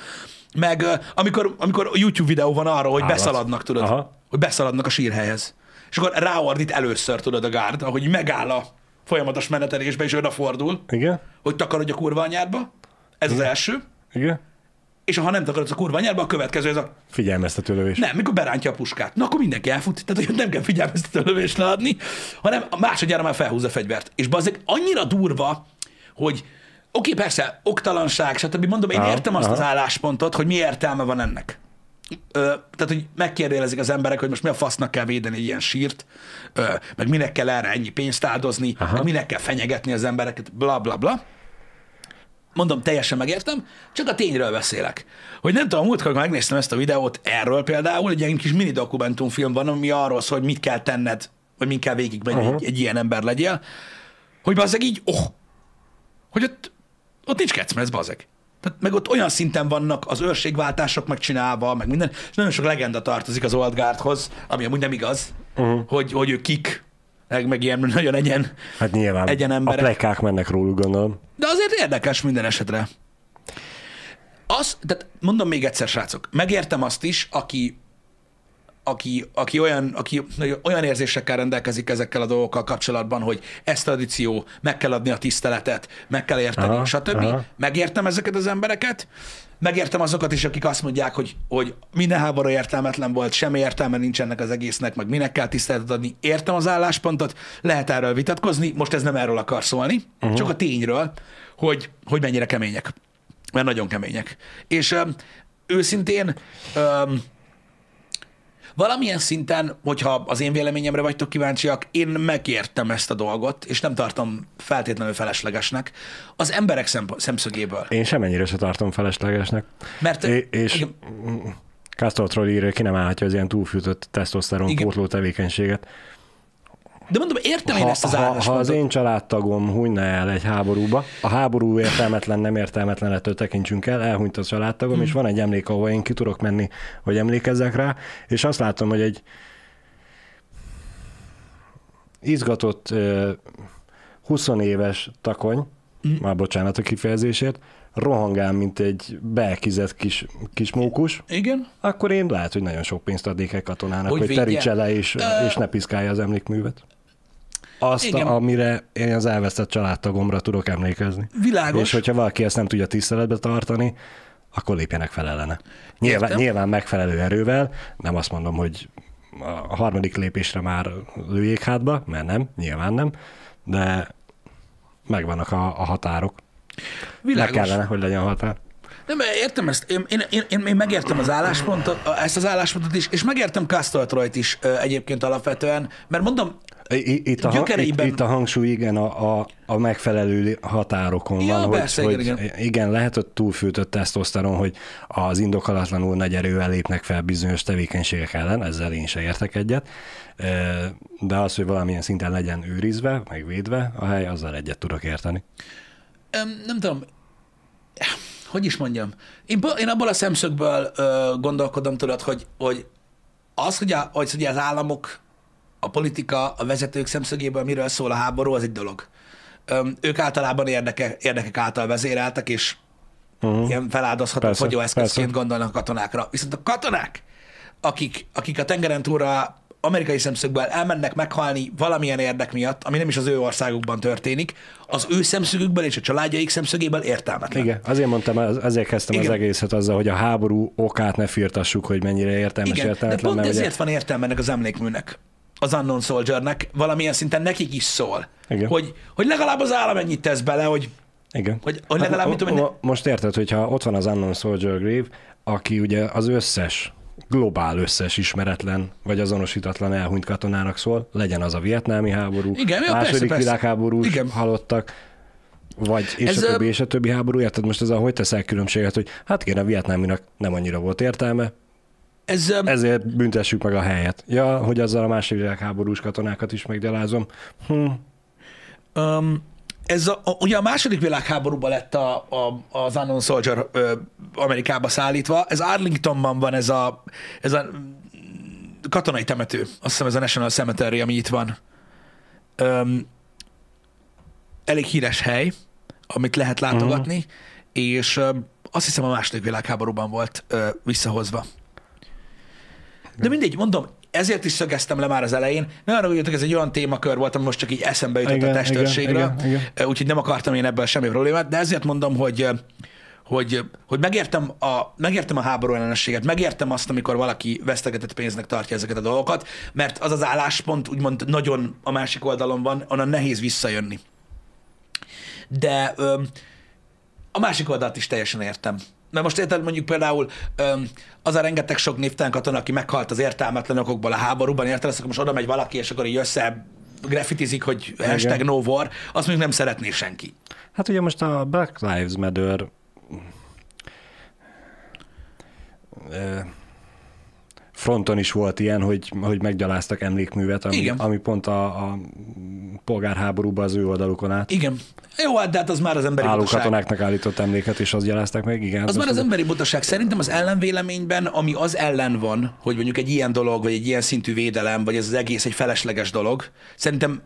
[SPEAKER 1] Meg amikor, amikor a YouTube videó van arra, hogy
[SPEAKER 2] Állat.
[SPEAKER 1] beszaladnak, tudod,
[SPEAKER 2] Aha.
[SPEAKER 1] hogy beszaladnak a sírhelyhez. És akkor ráordít először, tudod, a gárd, ahogy megáll a folyamatos menetelésbe, és odafordul,
[SPEAKER 2] Igen?
[SPEAKER 1] hogy takarodj a kurva anyádba. Ez az első.
[SPEAKER 2] Igen?
[SPEAKER 1] És ha nem takarodsz a kurva anyádba, a következő ez a
[SPEAKER 2] Figyelmeztető lövés.
[SPEAKER 1] nem, mikor berántja a puskát. Na, akkor mindenki elfut. Tehát, hogy nem kell figyelmeztető lövést leadni, hanem a másodjára már felhúzza a fegyvert. És bazzeg annyira durva, hogy oké, persze, oktalanság, stb. Mondom, én
[SPEAKER 2] Aha,
[SPEAKER 1] értem azt
[SPEAKER 2] aha.
[SPEAKER 1] az álláspontot, hogy mi értelme van ennek. Ö, tehát, hogy megkérdőjelezik az emberek, hogy most mi a fasznak kell védeni egy ilyen sírt, ö, meg minek kell erre ennyi pénzt áldozni,
[SPEAKER 2] Aha.
[SPEAKER 1] meg minek kell fenyegetni az embereket, bla bla bla. Mondom, teljesen megértem, csak a tényről beszélek. Hogy nem tudom, múltkor megnéztem ezt a videót erről például, egy ilyen kis mini dokumentumfilm van, ami arról szól, hogy mit kell tenned, vagy mit kell végigmenni,
[SPEAKER 2] Aha.
[SPEAKER 1] egy, egy ilyen ember legyél, hogy bazzeg így, oh, hogy ott, ott nincs kecmez, bazzeg. Tehát meg ott olyan szinten vannak az őrségváltások megcsinálva, meg minden, és nagyon sok legenda tartozik az Old Guardhoz, ami amúgy nem igaz, uh-huh. hogy, hogy ők kik, meg, meg ilyen nagyon egyen,
[SPEAKER 2] Hát nyilván
[SPEAKER 1] Egyen
[SPEAKER 2] a
[SPEAKER 1] emberek.
[SPEAKER 2] plekák mennek róluk, gondolom.
[SPEAKER 1] de azért érdekes minden esetre. Az, tehát mondom még egyszer, srácok, megértem azt is, aki, aki, aki, olyan, aki olyan érzésekkel rendelkezik ezekkel a dolgokkal kapcsolatban, hogy ez tradíció, meg kell adni a tiszteletet, meg kell érteni,
[SPEAKER 2] Aha,
[SPEAKER 1] stb.
[SPEAKER 2] aha.
[SPEAKER 1] Megértem ezeket az embereket, megértem azokat is, akik azt mondják, hogy, hogy minden háború értelmetlen volt, semmi értelme nincs ennek az egésznek, meg minek kell tiszteletet adni. Értem az álláspontot, lehet erről vitatkozni, most ez nem erről akar szólni, uh-huh. csak a tényről, hogy, hogy mennyire kemények. Mert nagyon kemények. És öm, őszintén öm, valamilyen szinten, hogyha az én véleményemre vagytok kíváncsiak, én megértem ezt a dolgot, és nem tartom feltétlenül feleslegesnek az emberek szemp- szemszögéből.
[SPEAKER 2] Én semennyire se tartom feleslegesnek.
[SPEAKER 1] Mert
[SPEAKER 2] É- és
[SPEAKER 1] igen,
[SPEAKER 2] Castrotról írja, ki nem állhatja az ilyen túlfűtött tesztoszteron pótló tevékenységet.
[SPEAKER 1] De mondom, értem én
[SPEAKER 2] Ha,
[SPEAKER 1] ezt az
[SPEAKER 2] ha, ha az én családtagom hunyna el egy háborúba, a háború értelmetlen, nem értelmetlen ettől tekintsünk el, elhunyt a családtagom,
[SPEAKER 1] Hmm.
[SPEAKER 2] és van egy emlék, ahol én ki tudok menni, hogy emlékezzek rá, és azt látom, hogy egy izgatott ö, 20 éves takony,
[SPEAKER 1] Hmm.
[SPEAKER 2] már bocsánat a kifejezésért, rohangál, mint egy belkizett kis, kis mókus,
[SPEAKER 1] Igen?
[SPEAKER 2] akkor én lehet, hogy nagyon sok pénzt adnék egy katonának,
[SPEAKER 1] Hogy
[SPEAKER 2] hogy, terítse le és,
[SPEAKER 1] Ö-
[SPEAKER 2] és ne piszkálja az emlékművet. Azt,
[SPEAKER 1] Igen.
[SPEAKER 2] amire én az elvesztett családtagomra tudok emlékezni.
[SPEAKER 1] Világos.
[SPEAKER 2] És hogyha valaki ezt nem tudja tiszteletbe tartani, akkor lépjenek fel ellene. Nyilván,
[SPEAKER 1] Értem.
[SPEAKER 2] nyilván megfelelő erővel, nem azt mondom, hogy a harmadik lépésre már lőjék hátba, mert nem, nyilván nem, de megvannak a, a határok. Meg
[SPEAKER 1] Világos.
[SPEAKER 2] kellene, hogy legyen határ.
[SPEAKER 1] Nem, értem ezt, én, én, én, én, megértem az álláspontot, ezt az álláspontot is, és megértem Castortroyt is egyébként alapvetően, mert mondom,
[SPEAKER 2] Itt a, itt, itt a hangsúly igen a, a, a megfelelő határokon
[SPEAKER 1] Ja,
[SPEAKER 2] van,
[SPEAKER 1] persze,
[SPEAKER 2] hogy,
[SPEAKER 1] igen,
[SPEAKER 2] hogy
[SPEAKER 1] igen.
[SPEAKER 2] lehet ott túlfűtött tesztoszteron, hogy az indokolatlanul nagy erővel lépnek fel bizonyos tevékenységek ellen, ezzel én se értek egyet, de az, hogy valamilyen szinten legyen őrizve, meg védve a hely, azzal egyet tudok érteni.
[SPEAKER 1] Öm, nem tudom, hogy is mondjam, én, én abból a szemszögből ö, gondolkodom, tudod, hogy, hogy az, hogy, a, hogy az államok, a politika, a vezetők szemszögéből miről szól a háború, az egy dolog. Öm, ők általában érdeke, érdekek által vezéreltek, és uh-huh. ilyen feláldozható fogyóeszközként gondolnak a katonákra. Viszont a katonák, akik, akik a tengeren túlra amerikai szemszögből elmennek meghalni valamilyen érdek miatt, ami nem is az ő országukban történik, az ő szemszögükből és a családjaik szemszögéből értelmetlen.
[SPEAKER 2] Igen, azért mondtam, az- azért kezdtem
[SPEAKER 1] Igen.
[SPEAKER 2] az egészet azzal, hogy a háború okát ne firtassuk, hogy mennyire értelmes,
[SPEAKER 1] Igen, de
[SPEAKER 2] értelmetlen.
[SPEAKER 1] pont
[SPEAKER 2] mert ugye-
[SPEAKER 1] ezért van értelme ennek az emlékműnek, az Unknown Soldiernek, valamilyen szinten nekik is szól,
[SPEAKER 2] Igen.
[SPEAKER 1] hogy, hogy legalább az állam ennyit tesz bele, hogy
[SPEAKER 2] Igen.
[SPEAKER 1] Hogy- hogy legalább, mit tudom én,
[SPEAKER 2] mo- Most érted, hogyha ott van az Unknown Soldier Grave, aki ugye az összes, globál összes ismeretlen vagy azonosítatlan elhunyt katonának szól, legyen az a vietnámi háború,
[SPEAKER 1] Igen,
[SPEAKER 2] második
[SPEAKER 1] persze, persze.
[SPEAKER 2] világháborús
[SPEAKER 1] Igen.
[SPEAKER 2] halottak, vagy és
[SPEAKER 1] Ez,
[SPEAKER 2] a többi, és a többi háború, érted most ez a, hogy teszel különbséget, hogy hát igen, a vietnáminak nem annyira volt értelme,
[SPEAKER 1] ez, ez
[SPEAKER 2] ezért büntessük meg a helyet. Ja, hogy azzal a második világháborús katonákat is meggyalázom. Hm,
[SPEAKER 1] Um, ez a, a, ugye a második világháborúban lett a, a, az Unknown Soldier ö, Amerikába szállítva. Ez Arlingtonban van ez a, ez a katonai temető. Azt hiszem ez a National Cemetery, ami itt van. Um, elég híres hely, amit lehet látogatni, uh-huh. és ö, azt hiszem a második világháborúban volt ö, visszahozva. De mindegy, mondom, ezért is szögeztem le már az elején. Ne arra hogy ez egy olyan témakör volt, ami most csak így eszembe jutott
[SPEAKER 2] Igen,
[SPEAKER 1] a
[SPEAKER 2] igen.
[SPEAKER 1] úgyhogy nem akartam én ebből semmi problémát, de ezért mondom, hogy hogy, hogy megértem, a, megértem a háború ellenességet, megértem azt, amikor valaki vesztegetett pénznek tartja ezeket a dolgokat, mert az az álláspont úgymond nagyon a másik oldalon van, onnan nehéz visszajönni. De öm, a másik oldalt is teljesen értem. Mert most érted, mondjuk például az a rengeteg sok névtelen katona, aki meghalt az értelmetlen okokból a háborúban, érted, azt akkor most oda megy valaki, és akkor így össze graffitizik, hogy hashtag no war, azt mondjuk nem szeretné senki.
[SPEAKER 2] Hát ugye most a Black Lives Matter fronton is volt ilyen, hogy, hogy meggyaláztak emlékművet, ami,
[SPEAKER 1] Igen.
[SPEAKER 2] ami pont a, a polgárháborúban az ő oldalukon át
[SPEAKER 1] Igen. Jó, hát de hát az már az emberi
[SPEAKER 2] álló
[SPEAKER 1] butaság.
[SPEAKER 2] katonáknak állított emléket, és azt gyalázták meg, igen.
[SPEAKER 1] Az
[SPEAKER 2] most
[SPEAKER 1] már az emberi butaság. Szerintem az ellenvéleményben, ami az ellen van, hogy mondjuk egy ilyen dolog, vagy egy ilyen szintű védelem, vagy ez az egész egy felesleges dolog, szerintem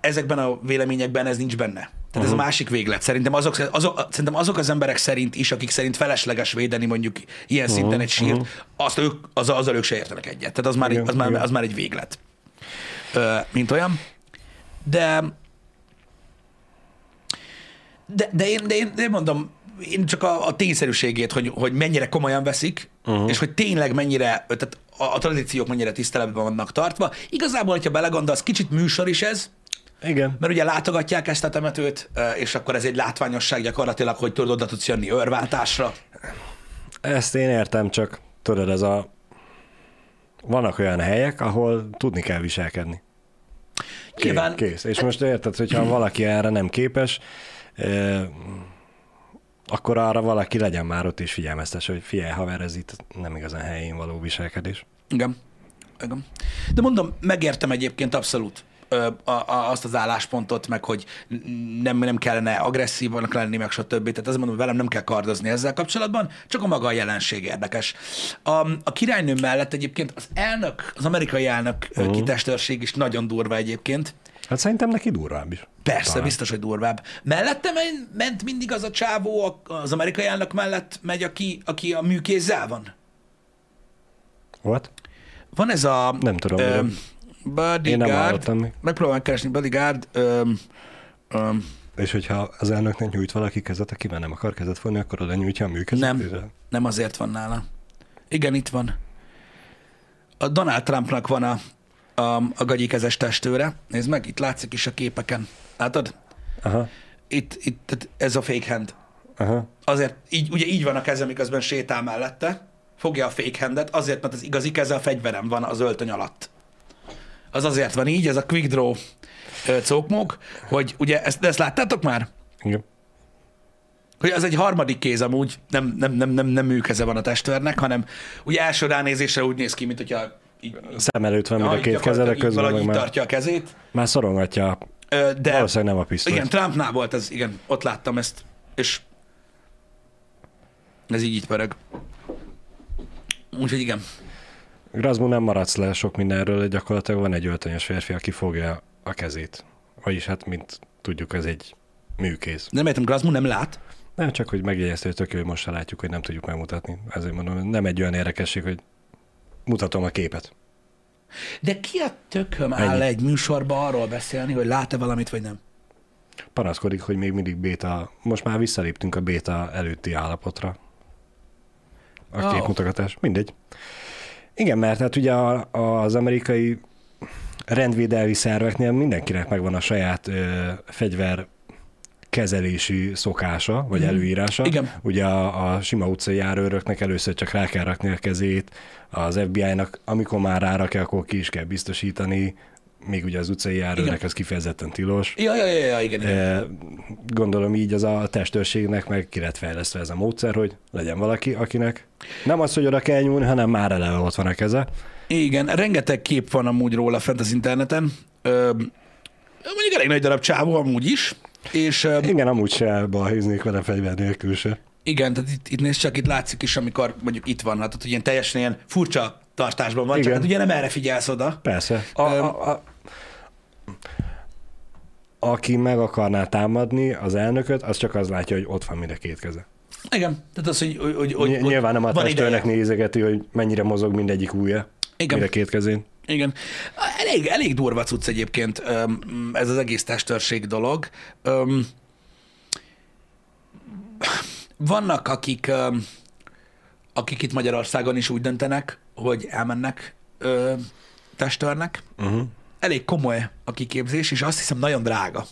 [SPEAKER 1] ezekben a véleményekben ez nincs benne. Tehát uh-huh. ez a másik véglet. Szerintem azok, azok, szerintem azok az emberek szerint is, akik szerint felesleges védeni mondjuk ilyen uh-huh. szinten egy sírt, uh-huh. azt ők, az, azzal ők se értenek egyet. Tehát az már,
[SPEAKER 2] Igen,
[SPEAKER 1] egy, az, már, az már egy véglet. Ö, mint olyan. De de, de, én, de, én, de én mondom, én csak a, a tényszerűségét, hogy, hogy mennyire komolyan veszik, uh-huh. és hogy tényleg mennyire, tehát a, a tradíciók mennyire tiszteletben vannak tartva. Igazából, hogyha belegondolsz, kicsit műsor is ez,
[SPEAKER 2] Igen.
[SPEAKER 1] mert ugye látogatják ezt a temetőt, és akkor ez egy látványosság gyakorlatilag, hogy tudod, oda tudsz jönni őrváltásra.
[SPEAKER 2] Ezt én értem, csak tudod, ez a... Vannak olyan helyek, ahol tudni kell viselkedni. Kész,
[SPEAKER 1] Nyilván,
[SPEAKER 2] Kész. És most érted, hogyha valaki erre nem képes, eh, akkor arra valaki legyen már ott és figyelmeztes, hogy figyelj, haver, ez itt nem igazán helyén való viselkedés.
[SPEAKER 1] Igen. Igen. De mondom, megértem egyébként abszolút azt az álláspontot, meg hogy nem, nem kellene agresszívanak lenni, meg stb. Tehát azt mondom, velem nem kell kardozni ezzel kapcsolatban, csak a maga a jelenség érdekes. A, a királynő mellett egyébként az elnök, az amerikai elnök uh-huh. kitestőrség is nagyon durva egyébként.
[SPEAKER 2] Hát szerintem neki durvább is.
[SPEAKER 1] Persze,
[SPEAKER 2] Talán.
[SPEAKER 1] biztos, hogy durvább. Mellette men- ment mindig az a csávó, az amerikai elnök mellett megy, aki, aki a műkézzel van.
[SPEAKER 2] What?
[SPEAKER 1] Van ez a...
[SPEAKER 2] Nem tudom,
[SPEAKER 1] Ö.
[SPEAKER 2] Én nem
[SPEAKER 1] bodyguard.
[SPEAKER 2] még.
[SPEAKER 1] Megpróbálom keresni bodyguard. Öm, öm,
[SPEAKER 2] És hogyha az elnöknek nyújt valaki kezet, aki már nem akar kezet fogni, akkor oda nyújtja a műkezet.
[SPEAKER 1] nem, nem azért van nála. Igen, itt van. A Donald Trumpnak van a, a, a gagyikezes testőre. Nézd meg, itt látszik is a képeken. Látod?
[SPEAKER 2] Aha,
[SPEAKER 1] Itt, itt ez a fake hand.
[SPEAKER 2] aha.
[SPEAKER 1] Azért, így, ugye így van a keze, miközben sétál mellette. Fogja a fake handet, azért, mert az igazi keze a fegyverem van az öltöny alatt. Az azért van így, ez a quick draw cókmók, hogy ugye ezt, ezt láttátok már?
[SPEAKER 2] Igen.
[SPEAKER 1] Hogy az egy harmadik kéz amúgy, nem, nem, nem, nem, nem műkeze van a testvérnek, hanem ugye első ránézésre úgy néz ki, mint hogyha így,
[SPEAKER 2] Szem előtt van mind a
[SPEAKER 1] így
[SPEAKER 2] két
[SPEAKER 1] így
[SPEAKER 2] közben meg
[SPEAKER 1] így
[SPEAKER 2] már,
[SPEAKER 1] tartja a kezét.
[SPEAKER 2] már szorongatja.
[SPEAKER 1] De
[SPEAKER 2] Valószínűleg nem a pisztolyt.
[SPEAKER 1] igen, Trumpnál volt ez, igen, ott láttam ezt, és ez így itt pörög. Úgyhogy igen.
[SPEAKER 2] Grazmu nem maradsz le sok mindenről, gyakorlatilag van egy öltönyös férfi, aki fogja a kezét. Vagyis hát, mint tudjuk, ez egy műkész.
[SPEAKER 1] Nem értem, Grazmu nem lát.
[SPEAKER 2] Nem csak, hogy megjegyezte, hogy tök jó, hogy most se látjuk, hogy nem tudjuk megmutatni. Ezért mondom, nem egy olyan érdekesség, hogy mutatom a képet.
[SPEAKER 1] De ki a tököm áll
[SPEAKER 2] Ennyi.
[SPEAKER 1] egy műsorba arról beszélni, hogy lát-e valamit, vagy nem?
[SPEAKER 2] Panaszkodik, hogy még mindig béta, most már visszaléptünk a béta előtti állapotra. A
[SPEAKER 1] Ó.
[SPEAKER 2] képmutogatás, mindegy. Igen, mert hát ugye a, az amerikai rendvédelmi szerveknél mindenkinek megvan a saját ö, fegyver kezelési szokása, vagy
[SPEAKER 1] Mhm.
[SPEAKER 2] előírása.
[SPEAKER 1] Igen.
[SPEAKER 2] Ugye a, a sima utcai járőröknek először csak rá kell rakni a kezét, az FBI-nak amikor már rárakja, akkor ki is kell biztosítani, még ugye az utcai járőrnek ez kifejezetten tilos.
[SPEAKER 1] Ja, ja, ja, ja igen. igen.
[SPEAKER 2] E, Gondolom így az a testőrségnek meg ki lett fejlesztve ez a módszer, hogy legyen valaki, akinek nem az, hogy oda kell nyúlni, hanem már eleve ott van a keze.
[SPEAKER 1] Igen, rengeteg kép van amúgy róla fent az interneten. Ö, mondjuk elég nagy darab csávó amúgy is. És ö,
[SPEAKER 2] Igen, amúgy se balhéznék vele fegyver nélkül se.
[SPEAKER 1] igen, tehát itt, itt nézd csak, itt látszik is, amikor mondjuk itt van, hát tehát ilyen teljesen ilyen furcsa tartásban van, csak
[SPEAKER 2] Igen.
[SPEAKER 1] hát ugye nem erre figyelsz oda.
[SPEAKER 2] Persze. A, a, a, aki meg akarná támadni az elnököt, az csak az látja, hogy ott van mind a két keze.
[SPEAKER 1] Igen, tehát az, hogy, hogy, hogy, hogy
[SPEAKER 2] Ny- Nyilván nem a testőrnek nézegeti, hogy mennyire mozog mindegyik ujja.
[SPEAKER 1] Igen.
[SPEAKER 2] Mind a két kezén.
[SPEAKER 1] Igen. Elég, elég durva cucc egyébként ez az egész testőrség dolog. Vannak, akik, akik itt Magyarországon is úgy döntenek, hogy elmennek testőrnek.
[SPEAKER 2] Uh-huh.
[SPEAKER 1] Elég komoly a kiképzés, és azt hiszem nagyon drága.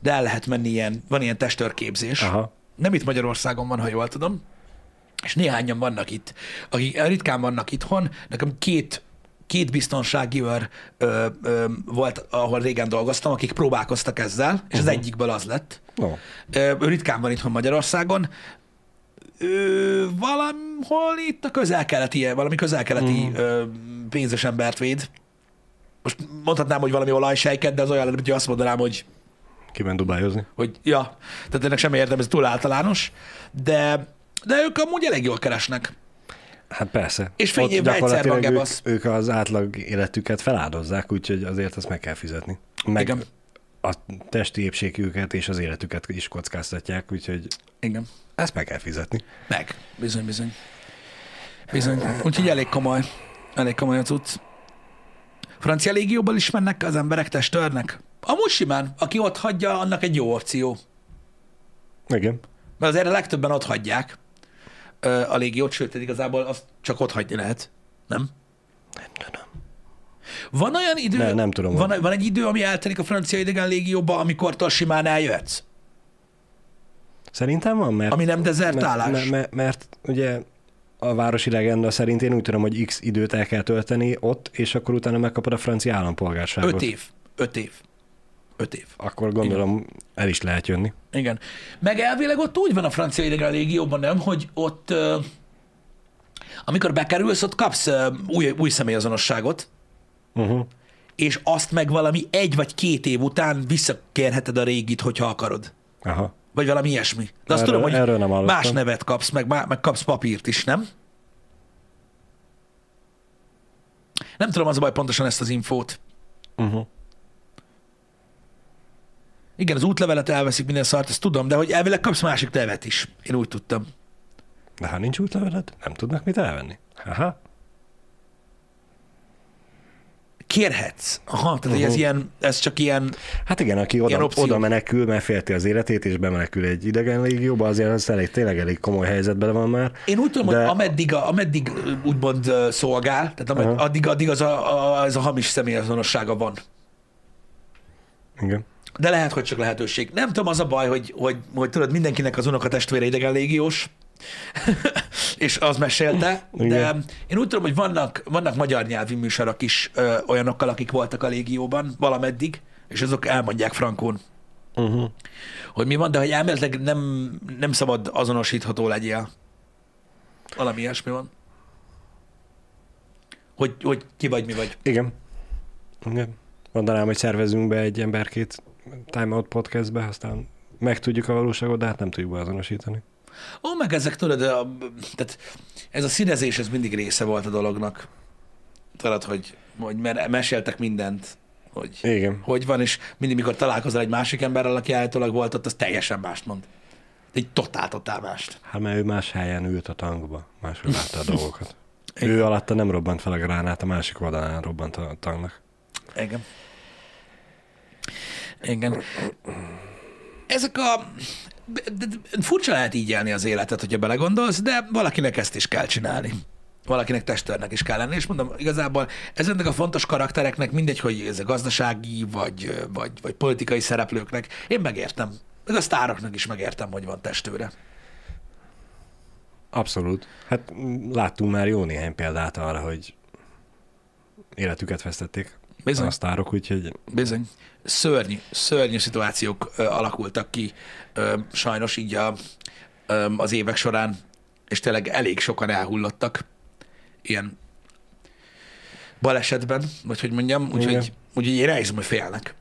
[SPEAKER 1] De el lehet menni ilyen, van ilyen testőrképzés.
[SPEAKER 2] Aha.
[SPEAKER 1] Nem itt Magyarországon van, ha jól tudom, és néhányan vannak itt, akik ritkán vannak itthon. Nekem két, két biztonsági őr ö, ö, volt, ahol régen dolgoztam, akik próbálkoztak ezzel, és az egyikből az lett.
[SPEAKER 2] No.
[SPEAKER 1] Ö, ő ritkán van itthon Magyarországon. Ő valahol itt a közel-keleti, valami közel-keleti mm. pénzes embert véd. Most mondhatnám, hogy valami olajsejket, de az olyan, hogy azt mondanám, hogy
[SPEAKER 2] Kiment dubályozni.
[SPEAKER 1] hogy ja, tehát ennek semmi értelme, ez túl általános, de, de ők amúgy elég jól keresnek.
[SPEAKER 2] Hát persze.
[SPEAKER 1] És fény évben egyszer van
[SPEAKER 2] ők, ők az átlag életüket feláldozzák, úgyhogy azért azt meg kell fizetni. Meg
[SPEAKER 1] Igen.
[SPEAKER 2] a testi épségüket és az életüket is kockáztatják, úgyhogy
[SPEAKER 1] Igen.
[SPEAKER 2] ezt meg kell fizetni.
[SPEAKER 1] Meg. Bizony, bizony. Bizony. Úgyhogy elég komoly. Elég komoly a cucc. Francia légióból is mennek az emberek testőrnek? Amúgy simán. Aki ott hagyja, annak egy jó opció.
[SPEAKER 2] Igen.
[SPEAKER 1] Mert azért a legtöbben ott hagyják a légiót, sőt, igazából azt csak ott hagyni lehet. Nem?
[SPEAKER 2] Nem tudom.
[SPEAKER 1] Van olyan idő,
[SPEAKER 2] Ne- nem tudom,
[SPEAKER 1] van, van egy idő, ami eltelik a francia idegen légióba, amikor simán eljöhetsz?
[SPEAKER 2] Szerintem van, mert...
[SPEAKER 1] Ami nem dezertálás?
[SPEAKER 2] Mert, mert, mert ugye a városi legenda szerint én úgy tudom, hogy x időt el kell tölteni ott, és akkor utána megkapod a francia állampolgárságot.
[SPEAKER 1] Öt év. Öt év. Öt év.
[SPEAKER 2] Akkor gondolom el is lehet jönni.
[SPEAKER 1] Igen. Meg elvileg ott úgy van a francia idegen légióban, nem, hogy ott amikor bekerülsz, ott kapsz új, új személyazonosságot,
[SPEAKER 2] Uh-huh.
[SPEAKER 1] és azt meg valami egy vagy két év után visszakérheted a régit, hogyha akarod.
[SPEAKER 2] Aha.
[SPEAKER 1] Vagy valami ilyesmi. De azt
[SPEAKER 2] Erről-
[SPEAKER 1] tudom, hogy
[SPEAKER 2] erről nem hallottam.
[SPEAKER 1] más nevet kapsz, meg, meg kapsz papírt is, nem? Nem tudom az a baj pontosan ezt az infót.
[SPEAKER 2] Uh-huh.
[SPEAKER 1] Igen, az útlevelet elveszik minden szart, ezt tudom, de hogy elvileg kapsz másik nevet is. Én úgy tudtam.
[SPEAKER 2] De ha nincs útleveled, nem tudnak mit elvenni. Aha.
[SPEAKER 1] Kérhetsz. Aha, tehát uh-huh. ez, ilyen, ez csak ilyen,
[SPEAKER 2] Hát igen, aki oda, oda menekül, mert félti az életét, és bemenekül egy idegen légióba, azért az elég, tényleg elég komoly helyzetben van már.
[SPEAKER 1] én úgy tudom,
[SPEAKER 2] De-
[SPEAKER 1] hogy ameddig, a, ameddig úgymond szolgál, tehát amed,
[SPEAKER 2] Aha.
[SPEAKER 1] addig, addig az a, a, ez a hamis személyazonossága van.
[SPEAKER 2] Igen.
[SPEAKER 1] De lehet, hogy csak lehetőség. Nem tudom, az a baj, hogy, hogy, hogy tudod, mindenkinek az unokatestvére idegen légiós, (laughs) és az mesélte, de
[SPEAKER 2] Igen.
[SPEAKER 1] én úgy tudom, hogy vannak, vannak magyar nyelvi műsorok is ö, olyanokkal, akik voltak a légióban valameddig, és azok elmondják frankón,
[SPEAKER 2] Uh-huh.
[SPEAKER 1] hogy mi van, de hogy elméletileg nem, nem szabad azonosítható legyél. Valami ilyesmi van. Hogy, hogy ki vagy, mi vagy.
[SPEAKER 2] Igen. Igen. Mondanám, hogy szervezünk be egy emberkét Time Out podcastbe, aztán megtudjuk a valóságot, de hát nem tudjuk beazonosítani.
[SPEAKER 1] Ó, meg ezek tudod, a, tehát ez a színezés, ez mindig része volt a dolognak. Tudod, hogy, hogy mer- meséltek mindent, hogy
[SPEAKER 2] Igen.
[SPEAKER 1] hogy van, és mindig, mikor találkozol egy másik emberrel, aki állítólag volt ott, az teljesen mást mond. Egy totál-totál mást.
[SPEAKER 2] Hát mert ő más helyen ült a tankba, máshol látta a (laughs) dolgokat. Ő alatta nem robbant fel a gránát, a másik oldalán robbant a tanknak.
[SPEAKER 1] Igen. Igen. Ezek a... de- de- de Furcsa lehet így élni az életet, hogyha belegondolsz, de valakinek ezt is kell csinálni. Valakinek testőrnek is kell lenni, és mondom, igazából ezeknek a fontos karaktereknek mindegy, hogy ez a gazdasági, vagy, vagy, vagy politikai szereplőknek, én megértem. Meg a sztároknak is megértem, hogy van testőre.
[SPEAKER 2] Abszolút. Hát láttunk már jó néhány példát arra, hogy életüket vesztették
[SPEAKER 1] Bizony.
[SPEAKER 2] a sztárok, úgyhogy
[SPEAKER 1] Bizony. Szörnyű, szörnyű szituációk ö, alakultak ki ö, sajnos így a, ö, az évek során, és tényleg elég sokan elhullottak ilyen balesetben, vagy hogy mondjam, úgyhogy, úgyhogy én elhiszem, hogy félnek.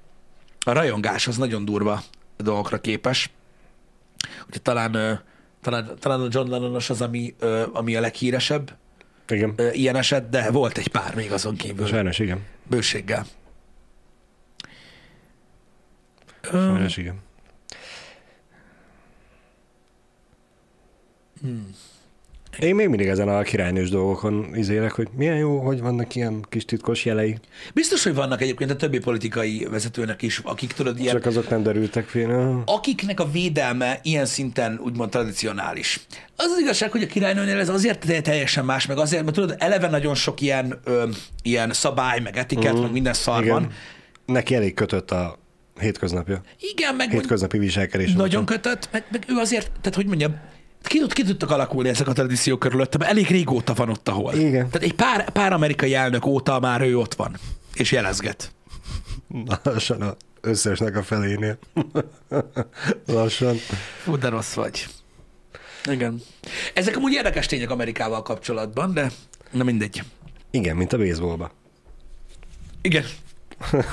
[SPEAKER 1] A rajongás az nagyon durva dolgokra képes. Úgyhogy talán, talán, talán a John Lennonos az, ami, ami a leghíresebb
[SPEAKER 2] igen,
[SPEAKER 1] ilyen eset, de volt egy pár még azon kívül.
[SPEAKER 2] sajnos igen.
[SPEAKER 1] Bőséggel.
[SPEAKER 2] Sajnos igen.
[SPEAKER 1] Hmm.
[SPEAKER 2] Én még mindig ezen a királynős dolgokon izélek, hogy milyen jó, hogy vannak ilyen kis titkos jelei,
[SPEAKER 1] Biztos, hogy vannak egyébként a többi politikai vezetőnek is, akik tudod, ilyen,
[SPEAKER 2] csak azok nem derültek fél.
[SPEAKER 1] akiknek a védelme ilyen szinten úgymond tradicionális. Az az igazság, hogy a királynőnél ez azért te- teljesen más, meg azért, mert tudod, eleve nagyon sok ilyen, ö, ilyen szabály, meg etiket, mm. meg minden szar
[SPEAKER 2] Igen.
[SPEAKER 1] van.
[SPEAKER 2] Neki elég kötött a hétköznapja.
[SPEAKER 1] Igen, meg
[SPEAKER 2] Hétköznapi viselkedés.
[SPEAKER 1] nagyon kötött, meg, meg, ő azért, tehát hogy mondjam, ki, tud, ki tudtak alakulni ezek a tradíciók körülöttem, elég régóta van ott, ahol.
[SPEAKER 2] Igen.
[SPEAKER 1] Tehát egy pár, pár amerikai elnök óta már ő ott van, és jelezget.
[SPEAKER 2] Lassan az összesnek a felénél. (laughs) Lassan.
[SPEAKER 1] Fú, de rossz vagy. Igen. Ezek amúgy érdekes tények Amerikával kapcsolatban, de na mindegy.
[SPEAKER 2] Igen, mint a baseballba.
[SPEAKER 1] Igen. (laughs)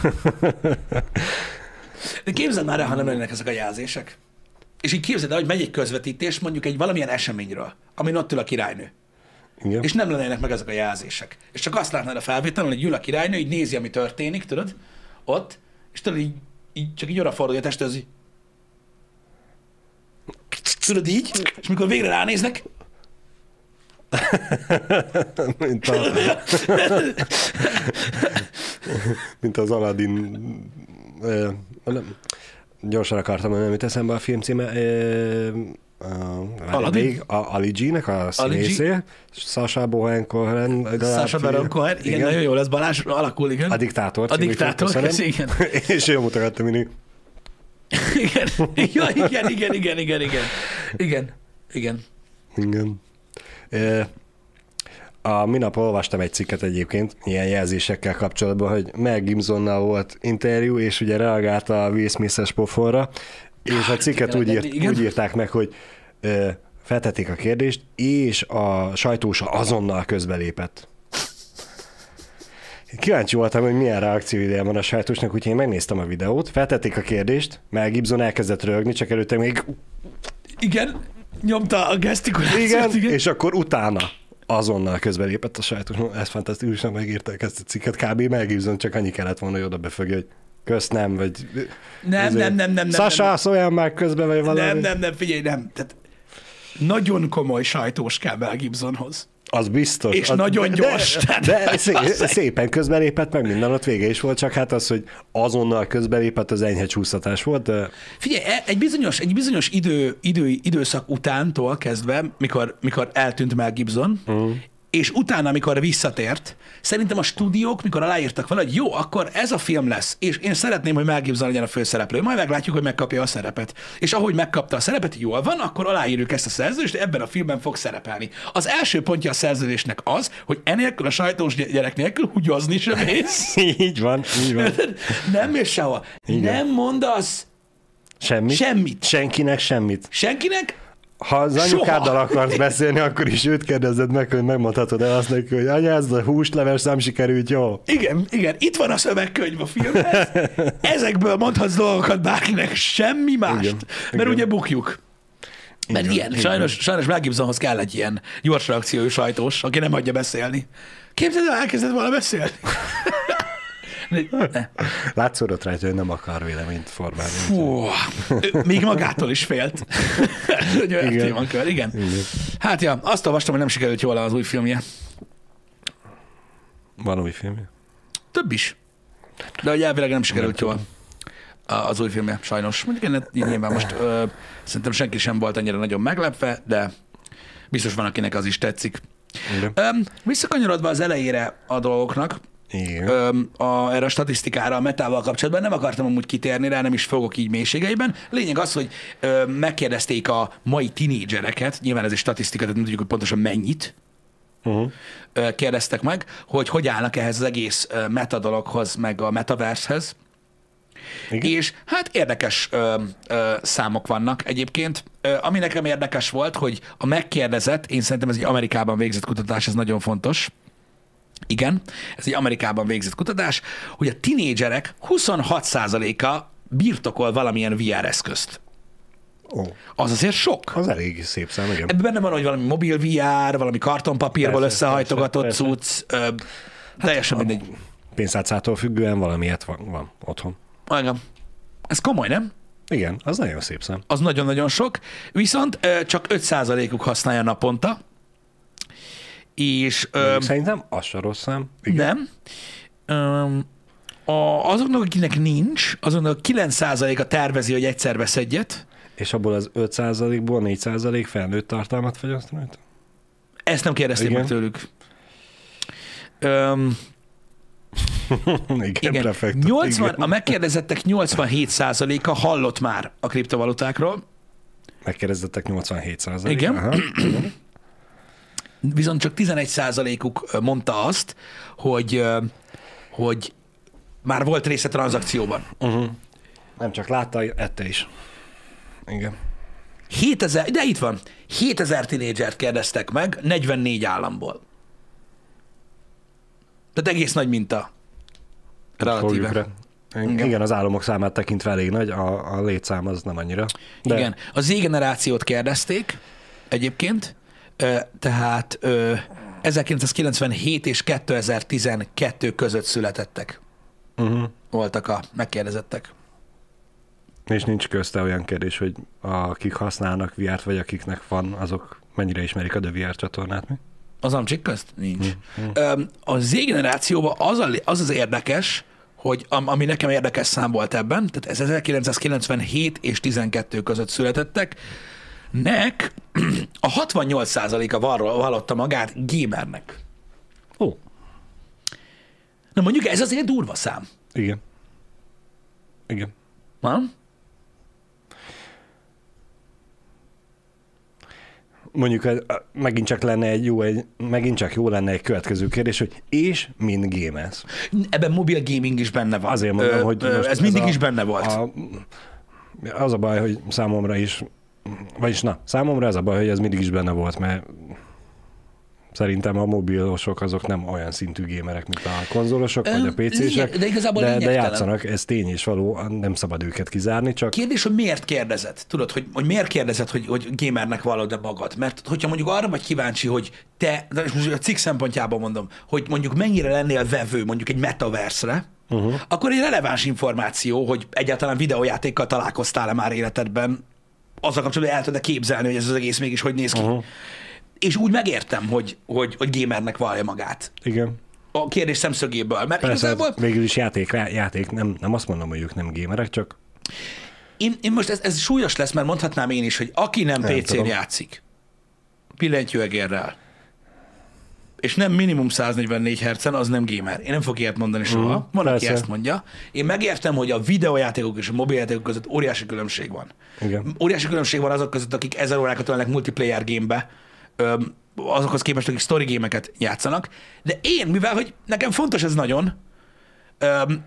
[SPEAKER 1] De képzeld már el, ha nem lennének ezek a jelzések. És így képzeld el, hogy megy egy közvetítés mondjuk egy valamilyen eseményről, amin ott ül a királynő.
[SPEAKER 2] Igen.
[SPEAKER 1] És nem lennének meg ezek a jelzések. És csak azt látnád a felvételen, hogy ül a királynő, így nézi, ami történik, tudod, ott, és tudod, így, így csak így odafordulja a testhöz, így. Tudod így, és mikor végre ránéznek, (laughs)
[SPEAKER 2] mint, a, (laughs) mint az Aladdin... Gyorsan akartam mondani, amit eszembe a film címe. Ö, a,
[SPEAKER 1] Aladdin?
[SPEAKER 2] a Ali G-nek a színészé, Sasha Baron Cohen.
[SPEAKER 1] Sasha Baron Cohen, igen, igen, nagyon jó lesz Balázs, alakul, igen.
[SPEAKER 2] A diktátor.
[SPEAKER 1] A diktátor,
[SPEAKER 2] köszönöm. (laughs)
[SPEAKER 1] igen. (laughs)
[SPEAKER 2] És ő mutogatta mindig.
[SPEAKER 1] igen. (laughs) Ja, igen, igen, igen, igen, igen. Igen, igen.
[SPEAKER 2] Igen. A minap olvastam egy cikket egyébként, ilyen jelzésekkel kapcsolatban, hogy Mel Gibsonnal volt interjú, és ugye reagált a Will Smith-es pofonra, és a cikket
[SPEAKER 1] igen,
[SPEAKER 2] úgy, írt, úgy írták meg, hogy ö, feltették a kérdést, és a sajtósa azonnal közbelépett. Kíváncsi voltam, hogy milyen reakció ideje van a sajtósnak, úgyhogy én megnéztem a videót, feltették a kérdést, Mel Gibson elkezdett rögni, csak előtte még
[SPEAKER 1] Igen, nyomta a gesztikulációt,
[SPEAKER 2] igen,
[SPEAKER 1] igen.
[SPEAKER 2] és akkor utána azonnal közbelépett a sajtós. Ez fantasztikusan megírták ezt a cikket. Kb. Mel csak annyi kellett volna, hogy oda befogja, hogy kösz nem, vagy...
[SPEAKER 1] Nem,
[SPEAKER 2] ezért,
[SPEAKER 1] nem, nem, nem, nem,
[SPEAKER 2] Sasha,
[SPEAKER 1] nem.
[SPEAKER 2] szóljál már közbe, vagy valami.
[SPEAKER 1] Nem, nem, nem, figyelj, nem. Tehát nagyon komoly sajtós kell Mel Gibsonhoz.
[SPEAKER 2] Az biztos.
[SPEAKER 1] És
[SPEAKER 2] az,
[SPEAKER 1] nagyon gyors,
[SPEAKER 2] De,
[SPEAKER 1] tehát
[SPEAKER 2] de szé, szépen közbelépett, meg minden ott vége is volt, csak hát az, hogy azonnal közbelépett, az enyhe csúsztatás volt, de
[SPEAKER 1] Figyelj, e- egy bizonyos, egy bizonyos idő, idő, időszak utántól kezdve, mikor, mikor eltűnt Mel Gibson, uh. És utána, amikor visszatért, szerintem a stúdiók, mikor aláírtak vele, hogy jó, akkor ez a film lesz, és én szeretném, hogy Mel Gibson legyen a főszereplő, majd meglátjuk, hogy megkapja a szerepet. És ahogy megkapta a szerepet, jól van, akkor aláírjuk ezt a szerződést, ebben a filmben fog szerepelni. Az első pontja a szerződésnek az, hogy enélkül a sajtós gy- gyerek nélkül húgyozni sem (laughs) mész.
[SPEAKER 2] így van, így van. (laughs)
[SPEAKER 1] Nem mész sehova.
[SPEAKER 2] Igen.
[SPEAKER 1] Nem mondasz
[SPEAKER 2] Semmit?
[SPEAKER 1] Semmit.
[SPEAKER 2] Senkinek semmit.
[SPEAKER 1] senkinek,
[SPEAKER 2] Ha az
[SPEAKER 1] Soha.
[SPEAKER 2] anyukáddal akarsz beszélni, akkor is őt kérdezed meg, hogy megmondhatod el azt neki, hogy anya, ez a húsleves nem sikerült, jó?
[SPEAKER 1] Igen, igen, itt van a szövegkönyv a filmhez, (laughs) ezekből mondhatsz dolgokat bárkinek, semmi mást,
[SPEAKER 2] Igen,
[SPEAKER 1] mert
[SPEAKER 2] igen.
[SPEAKER 1] ugye bukjuk. Mert
[SPEAKER 2] van,
[SPEAKER 1] ilyen,
[SPEAKER 2] így
[SPEAKER 1] sajnos, sajnos Mel Gibsonhoz kell egy ilyen gyors reakciójú sajtós, aki nem hagyja beszélni. Képzeld el, elkezdett volna beszélni. (laughs) Ne.
[SPEAKER 2] Látszódott rajta, hogy nem akar véleményt formálni.
[SPEAKER 1] Fú, még magától is félt. (laughs) hogy olyan
[SPEAKER 2] Igen.
[SPEAKER 1] témakör, igen.
[SPEAKER 2] Igen.
[SPEAKER 1] Hát ja, azt olvastam, hogy nem sikerült jól az új filmje.
[SPEAKER 2] Van új filmje?
[SPEAKER 1] Több is. De hogy elvileg nem sikerült jól a- az új filmje, sajnos. Mondjuk én nyilván most ö, szerintem senki sem volt annyira nagyon meglepve, de biztos van, akinek az is tetszik. Öm, visszakanyarodva az elejére a dolgoknak,
[SPEAKER 2] Igen.
[SPEAKER 1] öm, a, erre a statisztikára a metával kapcsolatban, nem akartam amúgy kitérni rá, nem is fogok így mélységeiben. Lényeg az, hogy öm, megkérdezték a mai tinédzsereket, nyilván ez egy statisztika, tehát nem tudjuk, hogy pontosan mennyit,
[SPEAKER 2] Uh-huh.
[SPEAKER 1] ö, kérdeztek meg, hogy hogy állnak ehhez az egész ö, meta dologhoz, meg a metaversehez.
[SPEAKER 2] Igen.
[SPEAKER 1] És hát érdekes ö, ö, számok vannak egyébként. Ö, ami nekem érdekes volt, hogy a megkérdezett, én szerintem ez egy Amerikában végzett kutatás, ez nagyon fontos. Igen, ez egy Amerikában végzett kutatás, hogy a tinédzserek 26%-a birtokol valamilyen VR eszközt.
[SPEAKER 2] Ó,
[SPEAKER 1] Az azért sok.
[SPEAKER 2] az elég szép szám, igen.
[SPEAKER 1] Ebben benne van, hogy valami mobil VR, valami kartonpapírból
[SPEAKER 2] Persze,
[SPEAKER 1] összehajtogatott
[SPEAKER 2] persze, persze.
[SPEAKER 1] cucc, ö, teljesen mindegy.
[SPEAKER 2] Pénzátszától függően valamiért van, van otthon.
[SPEAKER 1] Igen. Ez komoly, nem?
[SPEAKER 2] Igen, az nagyon szép szám.
[SPEAKER 1] Az nagyon-nagyon sok, viszont ö, csak 5%-uk használja naponta, és ö,
[SPEAKER 2] Mondjuk Szerintem az se rossz szám. Igen.
[SPEAKER 1] nem. Öm, a, azoknak, akinek nincs, azoknak a 9%-a tervezi, hogy egyszer vesz egyet.
[SPEAKER 2] És abból az 5%-ból 4% felnőtt tartalmat fogyaszt rajta?
[SPEAKER 1] Ezt nem kérdezték
[SPEAKER 2] Igen.
[SPEAKER 1] meg tőlük. Öm, (laughs)
[SPEAKER 2] igen,
[SPEAKER 1] igen.
[SPEAKER 2] prefektus,
[SPEAKER 1] 80,
[SPEAKER 2] igen.
[SPEAKER 1] a megkérdezettek 87%-a hallott már a kriptovalutákról,
[SPEAKER 2] Megkérdezettek 87%.
[SPEAKER 1] Igen.
[SPEAKER 2] Aha. (clears throat)
[SPEAKER 1] viszont csak 11%-uk ö, mondta azt, hogy, hogy már volt része tranzakcióban.
[SPEAKER 2] Uh-huh. Nem csak látta, ette is. Igen.
[SPEAKER 1] 7000, de itt van, 7000 tinédzsert kérdeztek meg 44 államból. Tehát egész nagy minta. Relatíve.
[SPEAKER 2] Igen. Igen, az államok számát tekintve elég nagy, a, a létszám az nem annyira.
[SPEAKER 1] De... Igen. A Z generációt kérdezték egyébként, tehát ö, 1997 és 2012 között születettek
[SPEAKER 2] Uh-huh.
[SPEAKER 1] voltak a megkérdezettek.
[SPEAKER 2] És nincs közte olyan kérdés, hogy akik használnak VR-t, vagy akiknek van, azok mennyire ismerik a The VR csatornát, mi?
[SPEAKER 1] Az amcsik közt? Nincs. Öm, A Z generációban az, a, az az érdekes, hogy am, ami nekem érdekes szám volt ebben, tehát ez 1997 és 12 között születettek, nek (clears throat) a 68%-a val- vallotta magát gamernek.
[SPEAKER 2] Ó,
[SPEAKER 1] Na mondjuk ez azért durva szám.
[SPEAKER 2] igen. Igen.
[SPEAKER 1] Nem?
[SPEAKER 2] Mondjuk ez- megint csak lenne egy jó, egy, megint csak jó lenne egy következő kérdés, hogy és mind games.
[SPEAKER 1] Ebben mobil gaming is benne van.
[SPEAKER 2] Azért mondom,
[SPEAKER 1] Ö,
[SPEAKER 2] hogy
[SPEAKER 1] ö, ez mindig
[SPEAKER 2] a,
[SPEAKER 1] is benne volt.
[SPEAKER 2] A, az a baj, hogy számomra is, vagyis na, számomra ez a baj, hogy ez mindig is benne volt, mert szerintem a mobilosok azok nem olyan szintű gémerek, mint a konzolosok, vagy a PC-sek,
[SPEAKER 1] de igazából
[SPEAKER 2] de, de játszanak, ez tény és való, nem szabad őket kizárni, csak
[SPEAKER 1] Kérdés, hogy miért kérdezed? Tudod, hogy, hogy miért kérdezed, hogy, hogy gamernek vallod e magad? Mert hogyha mondjuk arra vagy kíváncsi, hogy te, de most a cikk szempontjából mondom, hogy mondjuk mennyire lennél vevő mondjuk egy metaverse-re, uh-huh. akkor egy releváns információ, hogy egyáltalán videójátékkal találkoztál-e már életedben, azzal kapcsolatban el tudod képzelni, hogy ez az egész mégis hogy néz ki. Uh-huh. És úgy megértem, hogy, hogy, hogy gamernek vallja magát.
[SPEAKER 2] igen.
[SPEAKER 1] A kérdés szemszögéből. Mert
[SPEAKER 2] Persze,
[SPEAKER 1] igazából
[SPEAKER 2] végül is játék, játék nem, nem azt mondom, hogy ők nem gémerek, csak
[SPEAKER 1] Én, én most ez, ez súlyos lesz, mert mondhatnám én is, hogy aki nem,
[SPEAKER 2] Nem
[SPEAKER 1] PC-n
[SPEAKER 2] tudom.
[SPEAKER 1] játszik, billentyűegérrel, és nem minimum 144 Hz-en, az nem gamer. Én nem fogok ilyet mondani soha.
[SPEAKER 2] Mhm,
[SPEAKER 1] Van, aki
[SPEAKER 2] persze.
[SPEAKER 1] ezt mondja. Én megértem, hogy a videójátékok és a mobiljátékok között óriási különbség van.
[SPEAKER 2] Igen.
[SPEAKER 1] Óriási különbség van azok között, akik ezer órákat tölnek multiplayer gamebe, azokhoz képest, akik story gémeket játszanak. De én, mivel hogy nekem fontos ez nagyon, öm,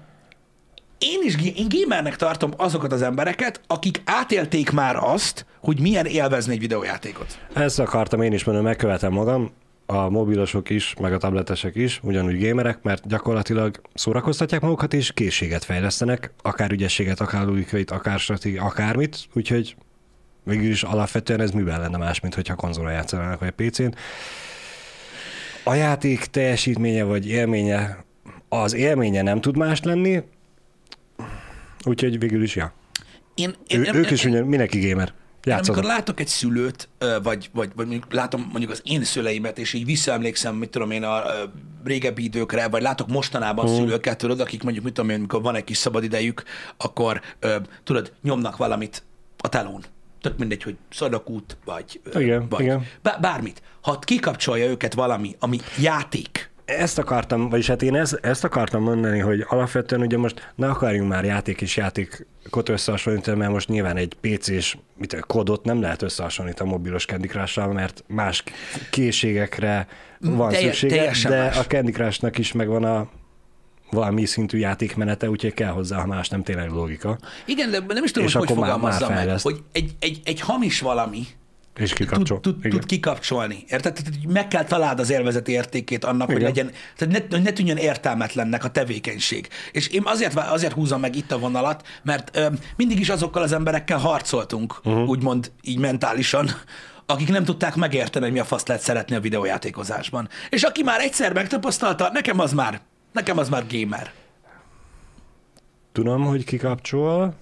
[SPEAKER 1] én is én gamernek tartom azokat az embereket, akik átélték már azt, hogy milyen élvezni egy videójátékot.
[SPEAKER 2] Ezt akartam én is mondani, megkövetem magam, a mobilosok is, meg a tabletesek is, ugyanúgy gémerek, mert gyakorlatilag szórakoztatják magukat, és készséget fejlesztenek, akár ügyességet, akár logikait, akár stratégi, akármit, úgyhogy végül is alapvetően ez mivel lenne más, mint hogyha konzolra játszanának, vagy PC-n. A játék teljesítménye vagy élménye, az élménye nem tud más lenni, úgyhogy végül is, ja.
[SPEAKER 1] Én, én,
[SPEAKER 2] Ő,
[SPEAKER 1] én,
[SPEAKER 2] ők
[SPEAKER 1] én,
[SPEAKER 2] is ugyan, mindenki gamer. Játszanak.
[SPEAKER 1] amikor látok egy szülőt, vagy, vagy, vagy mondjuk látom mondjuk az én szüleimet, és így visszaemlékszem, mit tudom én, a régebbi időkre, vagy látok mostanában
[SPEAKER 2] Hmm.
[SPEAKER 1] szülőket, tudod, akik mondjuk, mit tudom én, amikor van egy kis szabad idejük, akkor tudod, nyomnak valamit a telón. Tök mindegy, hogy szadakút, vagy,
[SPEAKER 2] Igen,
[SPEAKER 1] vagy
[SPEAKER 2] igen.
[SPEAKER 1] Bá- bármit. Ha kikapcsolja őket valami, ami játék,
[SPEAKER 2] Ezt akartam, vagyis hát én ezt, ezt akartam mondani, hogy alapvetően ugye most ne akarjunk már játék és játékot összehasonlítani, mert most nyilván egy PC-s mit, tudom, kodot nem lehet összehasonlítani a mobilos Candy crush mert más készségekre van
[SPEAKER 1] Telje-
[SPEAKER 2] szüksége, de
[SPEAKER 1] más.
[SPEAKER 2] a Candy Crush-nak is megvan a valami szintű játékmenete, úgyhogy kell hozzá, ha más nem tényleg logika,
[SPEAKER 1] Igen, de nem is tudom,
[SPEAKER 2] És
[SPEAKER 1] hogy hogy
[SPEAKER 2] már
[SPEAKER 1] meg, hogy egy, egy, egy hamis valami
[SPEAKER 2] és
[SPEAKER 1] tud,
[SPEAKER 2] kikapcsol.
[SPEAKER 1] tud, tud kikapcsolni. Érted? Tehát hogy meg kell találd az élvezeti értékét annak, hogy
[SPEAKER 2] Igen.
[SPEAKER 1] legyen, tehát ne, hogy ne tűnjön értelmetlennek a tevékenység. És én azért, azért húzom meg itt a vonalat, mert ö, mindig is azokkal az emberekkel harcoltunk, uh-huh. úgymond így mentálisan, akik nem tudták megérteni, hogy mi a faszt lehet szeretni a videójátékozásban. És aki már egyszer megtapasztalta, nekem az már, nekem az már gamer.
[SPEAKER 2] Tudom, hogy kikapcsol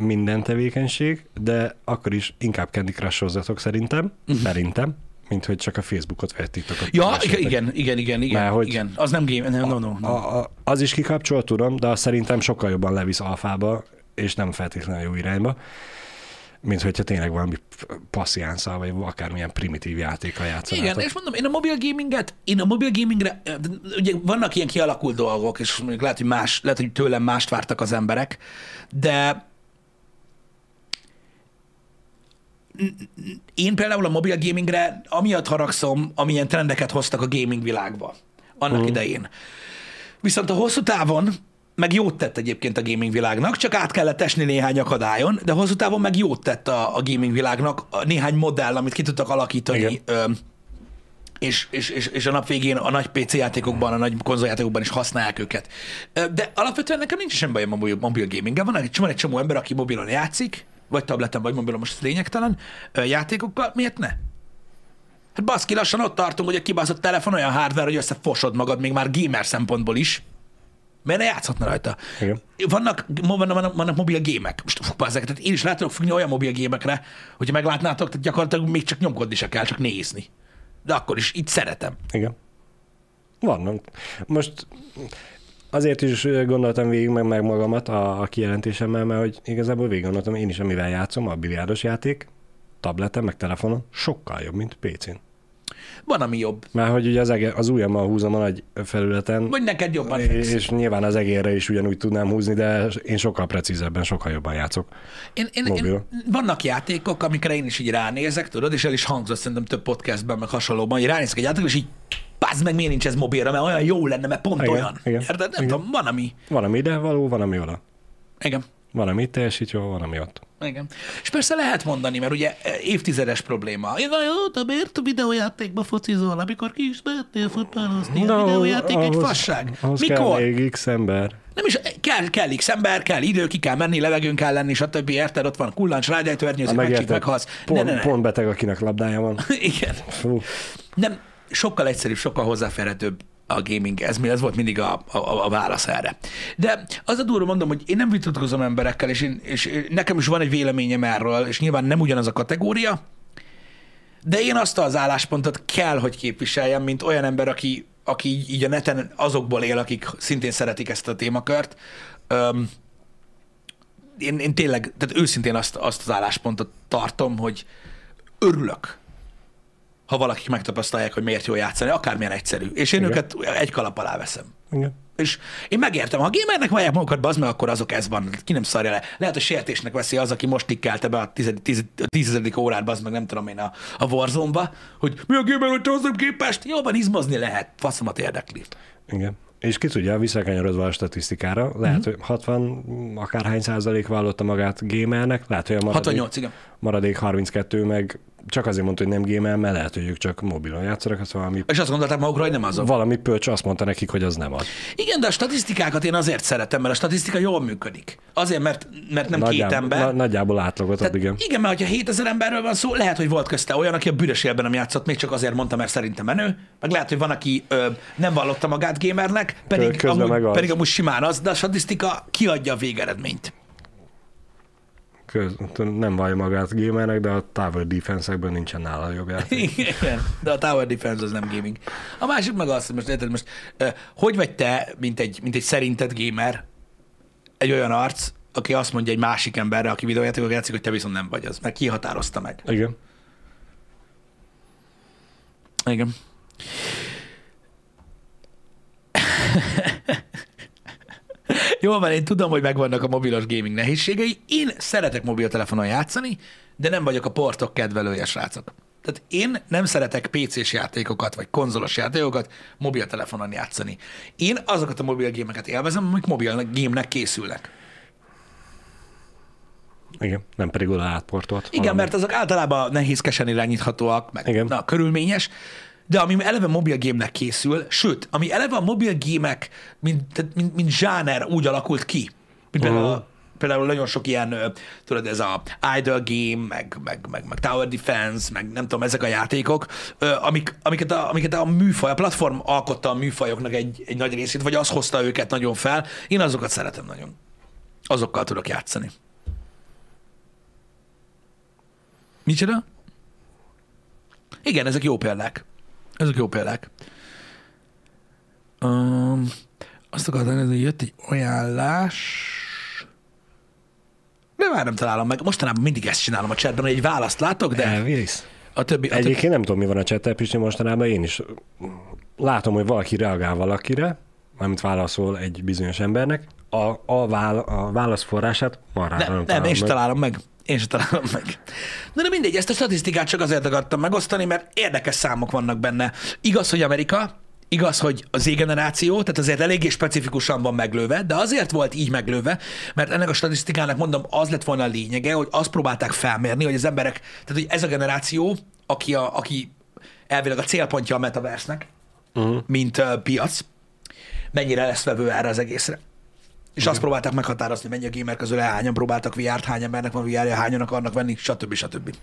[SPEAKER 2] minden tevékenység, de akkor is inkább Candy Crush-ozzatok szerintem, szerintem, mint hogy csak a Facebookot vagy a TikTokot.
[SPEAKER 1] Ja, igen, igen, igen, igen,
[SPEAKER 2] Mert hogy-
[SPEAKER 1] igen. Az nem game, nem, no, no, no.
[SPEAKER 2] A, a, az is kikapcsol, tudom, de azt szerintem sokkal jobban levisz alfába, és nem feltétlenül jó irányba, mint hogyha tényleg valami passziánszal, vagy akármilyen primitív játékkal játszanátok.
[SPEAKER 1] Igen, és mondom, én a mobil gaminget, én a mobil gamingre, de ugye vannak ilyen kialakult dolgok, és mondjuk lehet, hogy más, lehet, hogy tőlem mást vártak az emberek, de én például a mobil gamingre amiatt haragszom, amilyen trendeket hoztak a gaming világba annak idején. Viszont a hosszú távon meg jót tett egyébként a gaming világnak, csak át kellett esni néhány akadályon, de hosszú távon meg jót tett a, a gaming világnak a néhány modell, amit ki tudtak alakítani,
[SPEAKER 2] Igen.
[SPEAKER 1] ö, és, és, és, és a nap végén a nagy PC játékokban, a nagy konzoljátékokban is használják őket. De alapvetően nekem nincs sem bajom a mobil, mobil gaminggel. Van egy, van egy csomó ember, aki mobilon játszik, vagy tableten, vagy mobilon, most ez lényegtelen, játékokkal, miért ne? Hát baszki, lassan ott tartunk, hogy a kibaszott telefon olyan hardware, hogy összefosod magad még már gamer szempontból is. Miért ne játszhatna rajta?
[SPEAKER 2] Igen.
[SPEAKER 1] Vannak, vannak, vannak, vannak mobil gémek. Most fú, ezeket, tehát én is rá tudok függni olyan mobil gémekre, hogyha meglátnátok, tehát gyakorlatilag még csak nyomkodni se kell, csak nézni. De akkor is így szeretem.
[SPEAKER 2] Igen. Vannak. Most azért is gondoltam végig meg, meg magamat a, a kijelentésemmel, mert hogy igazából végig gondoltam, én is amivel játszom, a biliárdos játék, tableten, meg telefonon, sokkal jobb, mint PC-n.
[SPEAKER 1] Van, ami jobb.
[SPEAKER 2] Mert hogy ugye az, ege, az ujjammal húzom a nagy felületen,
[SPEAKER 1] Vagy neked jobban
[SPEAKER 2] és, és nyilván az egérre is ugyanúgy tudnám húzni, de én sokkal precízebben, sokkal jobban játszok.
[SPEAKER 1] Én, én,
[SPEAKER 2] Mobil.
[SPEAKER 1] én, vannak játékok, amikre én is így ránézek, tudod, és el is hangzott szerintem több podcastben, meg hasonlóban, hogy ránézek egy játékot, és így Pazd meg, miért nincs ez mobilra, mert olyan jó lenne, mert pont
[SPEAKER 2] Igen,
[SPEAKER 1] olyan.
[SPEAKER 2] igen,
[SPEAKER 1] Érted? Nem
[SPEAKER 2] igen.
[SPEAKER 1] tudom, van ami.
[SPEAKER 2] Van, ami ide való, van, ami oda.
[SPEAKER 1] Igen.
[SPEAKER 2] Van, ami itt teljesít jól, van, ami ott.
[SPEAKER 1] Igen. És persze lehet mondani, mert ugye évtizedes probléma. Én jó, de miért a videójátékba focizol, amikor ki is mehetnél futballozni? A videójáték egy fasság.
[SPEAKER 2] Ahhoz
[SPEAKER 1] Mikor?
[SPEAKER 2] kell még X ember.
[SPEAKER 1] Nem is, kell, kell X ember, kell idő, ki kell menni, levegőn kell lenni, stb. Érted? Ott van kullancs, rádiájtőernyőzik,
[SPEAKER 2] Ha
[SPEAKER 1] megcsíp, meghalsz. Ne,
[SPEAKER 2] Pont,
[SPEAKER 1] ne, ne.
[SPEAKER 2] pont beteg, akinek labdája van. (laughs)
[SPEAKER 1] Igen.
[SPEAKER 2] Fú.
[SPEAKER 1] Nem, sokkal egyszerűbb, sokkal hozzáférhetőbb a gaming, ez, mi- ez volt mindig a, a, a válasz erre. De az a durva mondom, hogy én nem vitatkozom emberekkel, és, én, és nekem is van egy véleményem erről, és nyilván nem ugyanaz a kategória, de én azt az álláspontot kell, hogy képviseljem, mint olyan ember, aki, aki így, a neten azokból él, akik szintén szeretik ezt a témakört. Öm, én, én tényleg, tehát őszintén azt, azt az álláspontot tartom, hogy örülök, ha valakik megtapasztalják, hogy miért jó játszani, akármilyen egyszerű. És én
[SPEAKER 2] Igen.
[SPEAKER 1] őket egy kalap alá veszem.
[SPEAKER 2] Igen.
[SPEAKER 1] És én megértem, ha gamernek vallják magukat, bazd meg, akkor azok ez van. Ki nem szarja le. Lehet, hogy sértésnek veszi az, aki most tikkelte be a tized- tiz- a tízezedik órát, bazd meg, nem tudom én, a, a Warzone-ba, hogy mi a gamer, hogy te hozzám képest? Jobban izmozni lehet, faszomat érdekli.
[SPEAKER 2] Igen. És ki tudja, visszakanyarodva a statisztikára, lehet,
[SPEAKER 1] Mhm.
[SPEAKER 2] hogy 60 akárhány százalék vallotta magát gamernek, lehet, hogy a maradék,
[SPEAKER 1] 68, igen.
[SPEAKER 2] maradék 32 meg csak azért mondta, hogy nem gamer, mert lehet, hogy ők csak mobilon játszanak, az valami,
[SPEAKER 1] És azt gondolták magukra, hogy nem azok.
[SPEAKER 2] valami pölcs azt mondta nekik, hogy az nem az.
[SPEAKER 1] Igen, de a statisztikákat én azért szeretem, mert a statisztika jól működik. Azért, mert, mert nem két
[SPEAKER 2] Nagyjából,
[SPEAKER 1] ember.
[SPEAKER 2] na, nagyjából átlagot ad, igen.
[SPEAKER 1] Igen, mert ha 7000 emberről van szó, lehet, hogy volt közte olyan, aki a büdös élben nem játszott, még csak azért mondta, mert szerintem menő, meg lehet, hogy van, aki ö, nem vallotta magát gamernek, pedig
[SPEAKER 2] Közben
[SPEAKER 1] amúgy,
[SPEAKER 2] az.
[SPEAKER 1] pedig amúgy simán az, de a statisztika kiadja a végeredményt.
[SPEAKER 2] Köz, nem vallja magát gamernek, de a Tower Defense-ekben nincsen nála jobb játék. (laughs)
[SPEAKER 1] Igen, de a Tower Defense az nem gaming. A másik meg az, hogy most érted, most hogy vagy te, mint egy, mint egy szerinted gamer, egy olyan arc, aki azt mondja egy másik emberre, aki videójátékok játszik, hogy te viszont nem vagy az, mert ki határozta meg.
[SPEAKER 2] Igen.
[SPEAKER 1] Igen. Jól van, én tudom, hogy megvannak a mobilos gaming nehézségei. Én szeretek mobiltelefonon játszani, de nem vagyok a portok kedvelője, srácok. Tehát én nem szeretek PC-s játékokat, vagy konzolos játékokat mobiltelefonon játszani. Én azokat a mobil gémeket élvezem, amik mobil gémnek készülnek.
[SPEAKER 2] Igen, nem pedig oda átportolt.
[SPEAKER 1] Igen,
[SPEAKER 2] valami.
[SPEAKER 1] mert azok általában nehézkesen irányíthatóak, meg
[SPEAKER 2] Igen.
[SPEAKER 1] Na, körülményes, de ami eleve mobil gémnek készül, sőt, ami eleve a mobil gémek, mint, mint, mint zsáner úgy alakult ki, mint például, uh-huh. például nagyon sok ilyen, tudod, ez a idle game, meg, meg, meg, meg tower defense, meg nem tudom, ezek a játékok, amik, amiket, a, amiket a műfaj, a platform alkotta a műfajoknak egy, egy nagy részét, vagy az hozta őket nagyon fel. Én azokat szeretem nagyon. Azokkal tudok játszani. Micsoda? Igen, ezek jó példák. Ezek jó példák. Um, azt akartam nézni, hogy jött egy ajánlás. De már nem találom meg. Mostanában mindig ezt csinálom a chatben, hogy egy választ látok, de
[SPEAKER 2] Elvész.
[SPEAKER 1] a többi... A többi
[SPEAKER 2] Egyébként nem tudom, mi van a csettel, Pisti, mostanában én is látom, hogy valaki reagál valakire, mármint válaszol egy bizonyos embernek, a, a, vál, a válaszforrását marhára
[SPEAKER 1] nem, nem,
[SPEAKER 2] találom
[SPEAKER 1] én sem találom meg. Én sem találom meg. Na de mindegy, ezt a statisztikát csak azért akartam megosztani, mert érdekes számok vannak benne. Igaz, hogy Amerika, igaz, hogy a Z-generáció, tehát azért eléggé specifikusan van meglőve, de azért volt így meglőve, mert ennek a statisztikának mondom, az lett volna a lényege, hogy azt próbálták felmérni, hogy az emberek, tehát hogy ez a generáció, aki, a, aki elvileg a célpontja a metaversnek, uh-huh. mint uh, piac, mennyire lesz vevő erre az egészre. És azt próbálták meghatározni, mennyi a gamer közül hányan próbáltak VR-t, hány embernek van VR-ja, hányan akarnak venni, stb. stb.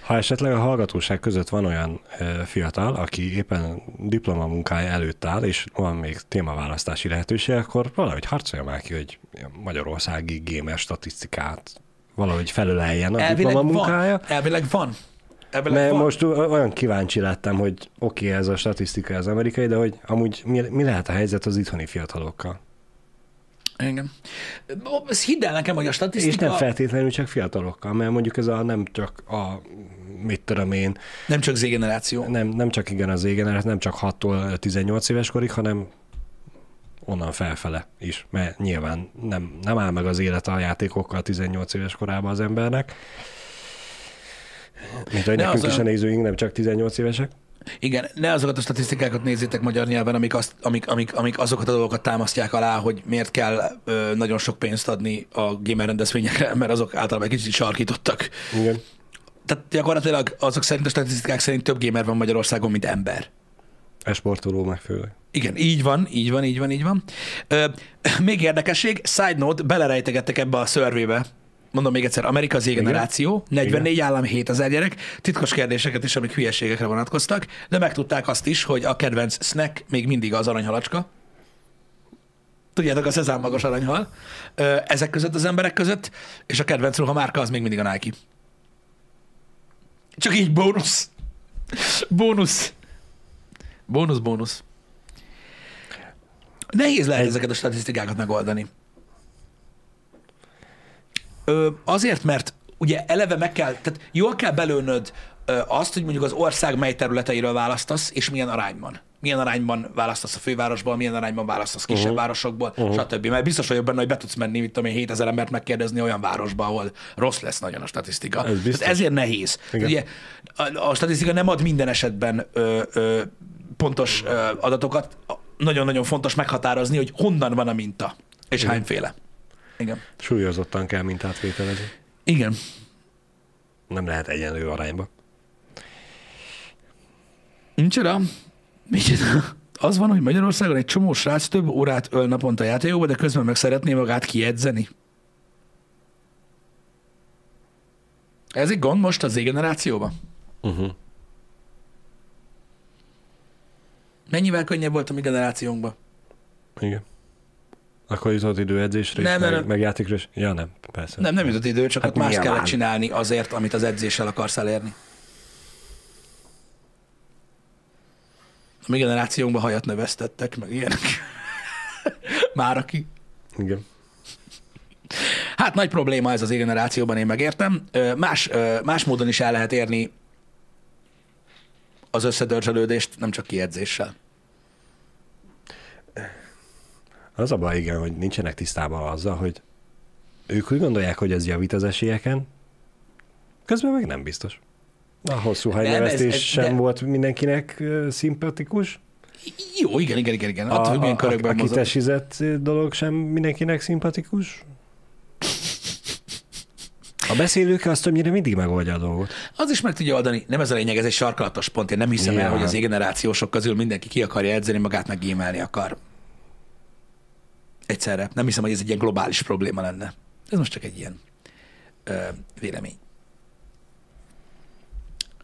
[SPEAKER 2] Ha esetleg a hallgatóság között van olyan fiatal, aki éppen diplomamunkája előtt áll, és van még témaválasztási lehetőség, akkor valahogy harcolja már ki, hogy magyarországi gamer statisztikát valahogy felöleljen a
[SPEAKER 1] Elvileg
[SPEAKER 2] diplomamunkája.
[SPEAKER 1] van. Elvileg van.
[SPEAKER 2] Mert
[SPEAKER 1] van.
[SPEAKER 2] most olyan kíváncsi lettem, hogy oké, okay, ez a statisztika az amerikai, de hogy amúgy mi, mi lehet a helyzet az itthoni fiatalokkal?
[SPEAKER 1] Igen. Ez hidd el nekem, hogy a
[SPEAKER 2] És
[SPEAKER 1] statisztika
[SPEAKER 2] nem feltétlenül csak fiatalokkal, mert mondjuk ez a nem csak a mit tudom én,
[SPEAKER 1] nem csak Z-generáció.
[SPEAKER 2] nem, nem csak igen az égen, nem csak 6-tól 18 éves korig, hanem onnan felfele is, mert nyilván nem, nem áll meg az élet a játékokkal 18 éves korában az embernek. Mint hogy
[SPEAKER 1] De
[SPEAKER 2] nekünk
[SPEAKER 1] az
[SPEAKER 2] is a- nézőink nem csak 18 évesek.
[SPEAKER 1] Igen, ne azokat a statisztikákat nézzétek magyar nyelven, amik, azt, amik, amik, amik azokat a dolgokat támasztják alá, hogy miért kell ö, nagyon sok pénzt adni a gamer rendezvényekre, mert azok általában egy kicsit sarkítottak.
[SPEAKER 2] Igen.
[SPEAKER 1] Tehát gyakorlatilag azok szerint a statisztikák szerint több gamer van Magyarországon, mint ember.
[SPEAKER 2] Esportoló meg főleg.
[SPEAKER 1] Igen, így van, így van, így van, így van. Ö, még érdekesség, side note, belerejtegettek ebbe a szörvébe, mondom még egyszer, Amerika az generáció, 44 Igen. állam, 7000 gyerek, titkos kérdéseket is, amik hülyeségekre vonatkoztak, de megtudták azt is, hogy a kedvenc snack még mindig az aranyhalacska. Tudjátok, a szezám magas aranyhal. Ezek között az emberek között, és a kedvenc ruhamárka az még mindig a Nike. Csak így bónusz. Bónusz. Bónusz, bónusz. Nehéz lehet
[SPEAKER 2] Egy-
[SPEAKER 1] ezeket a statisztikákat megoldani. Ö, azért, mert ugye eleve meg kell, tehát jól kell belőnöd ö, azt, hogy mondjuk az ország mely területeiről választasz, és milyen arányban. Milyen arányban választasz a fővárosból, milyen arányban választasz kisebb uh-huh. városokból, uh-huh. stb. Mert biztos vagyok benne, hogy be tudsz menni, mit tudom én, 7000 embert megkérdezni olyan városba, ahol rossz lesz nagyon a statisztika.
[SPEAKER 2] Ez biztos.
[SPEAKER 1] Tehát ezért nehéz.
[SPEAKER 2] Igen.
[SPEAKER 1] Ugye a, a statisztika nem ad minden esetben ö, ö, pontos ö, adatokat. Nagyon-nagyon fontos meghatározni, hogy honnan van a minta, és
[SPEAKER 2] Igen.
[SPEAKER 1] hányféle. Igen.
[SPEAKER 2] Súlyozottan kell mintát vételezni.
[SPEAKER 1] Igen.
[SPEAKER 2] Nem lehet egyenlő arányba.
[SPEAKER 1] Micsoda? Micsoda? Az van, hogy Magyarországon egy csomó srác több órát öl naponta játékokba, de közben meg szeretné magát kiedzeni. Ez egy gond most az Z-generációban?
[SPEAKER 2] Uh-huh.
[SPEAKER 1] Mennyivel könnyebb volt a mi generációnkban?
[SPEAKER 2] Igen. Akkor jutott idő edzésre
[SPEAKER 1] Nem,
[SPEAKER 2] is,
[SPEAKER 1] nem,
[SPEAKER 2] meg,
[SPEAKER 1] nem.
[SPEAKER 2] meg játékra is? Ja, nem, persze.
[SPEAKER 1] Nem, nem jutott idő, csak
[SPEAKER 2] Hát
[SPEAKER 1] ott más kellett csinálni azért, amit az edzéssel akarsz elérni. A mi generációnkban hajat növesztettek, meg ilyenek. (laughs) Már aki.
[SPEAKER 2] Igen.
[SPEAKER 1] Hát nagy probléma ez az én generációban, én megértem. Más, más módon is el lehet érni az összedörzsölődést, nem csak kiedzéssel.
[SPEAKER 2] Az a baj, igen, hogy nincsenek tisztában azzal, hogy ők úgy gondolják, hogy ez javít az esélyeken, közben meg nem biztos. A hosszú hajnevesztés sem
[SPEAKER 1] de-
[SPEAKER 2] volt mindenkinek szimpatikus.
[SPEAKER 1] Jó, igen, igen, igen, igen.
[SPEAKER 2] A,
[SPEAKER 1] Attól, hogy
[SPEAKER 2] a,
[SPEAKER 1] milyen
[SPEAKER 2] a,
[SPEAKER 1] körökben
[SPEAKER 2] a
[SPEAKER 1] mozog.
[SPEAKER 2] kitesizett dolog sem mindenkinek szimpatikus. A beszélők azt többnyire mindig megoldja a dolgot.
[SPEAKER 1] Az is meg tudja oldani. Nem ez a lényeg, ez egy sarkalatos pont. Én nem hiszem el,
[SPEAKER 2] Ja.
[SPEAKER 1] hogy az generációsok közül mindenki ki akarja edzeni magát, meg akar. Egyszerre. Nem hiszem, hogy ez egy ilyen globális probléma lenne. Ez most csak egy ilyen ö, vélemény.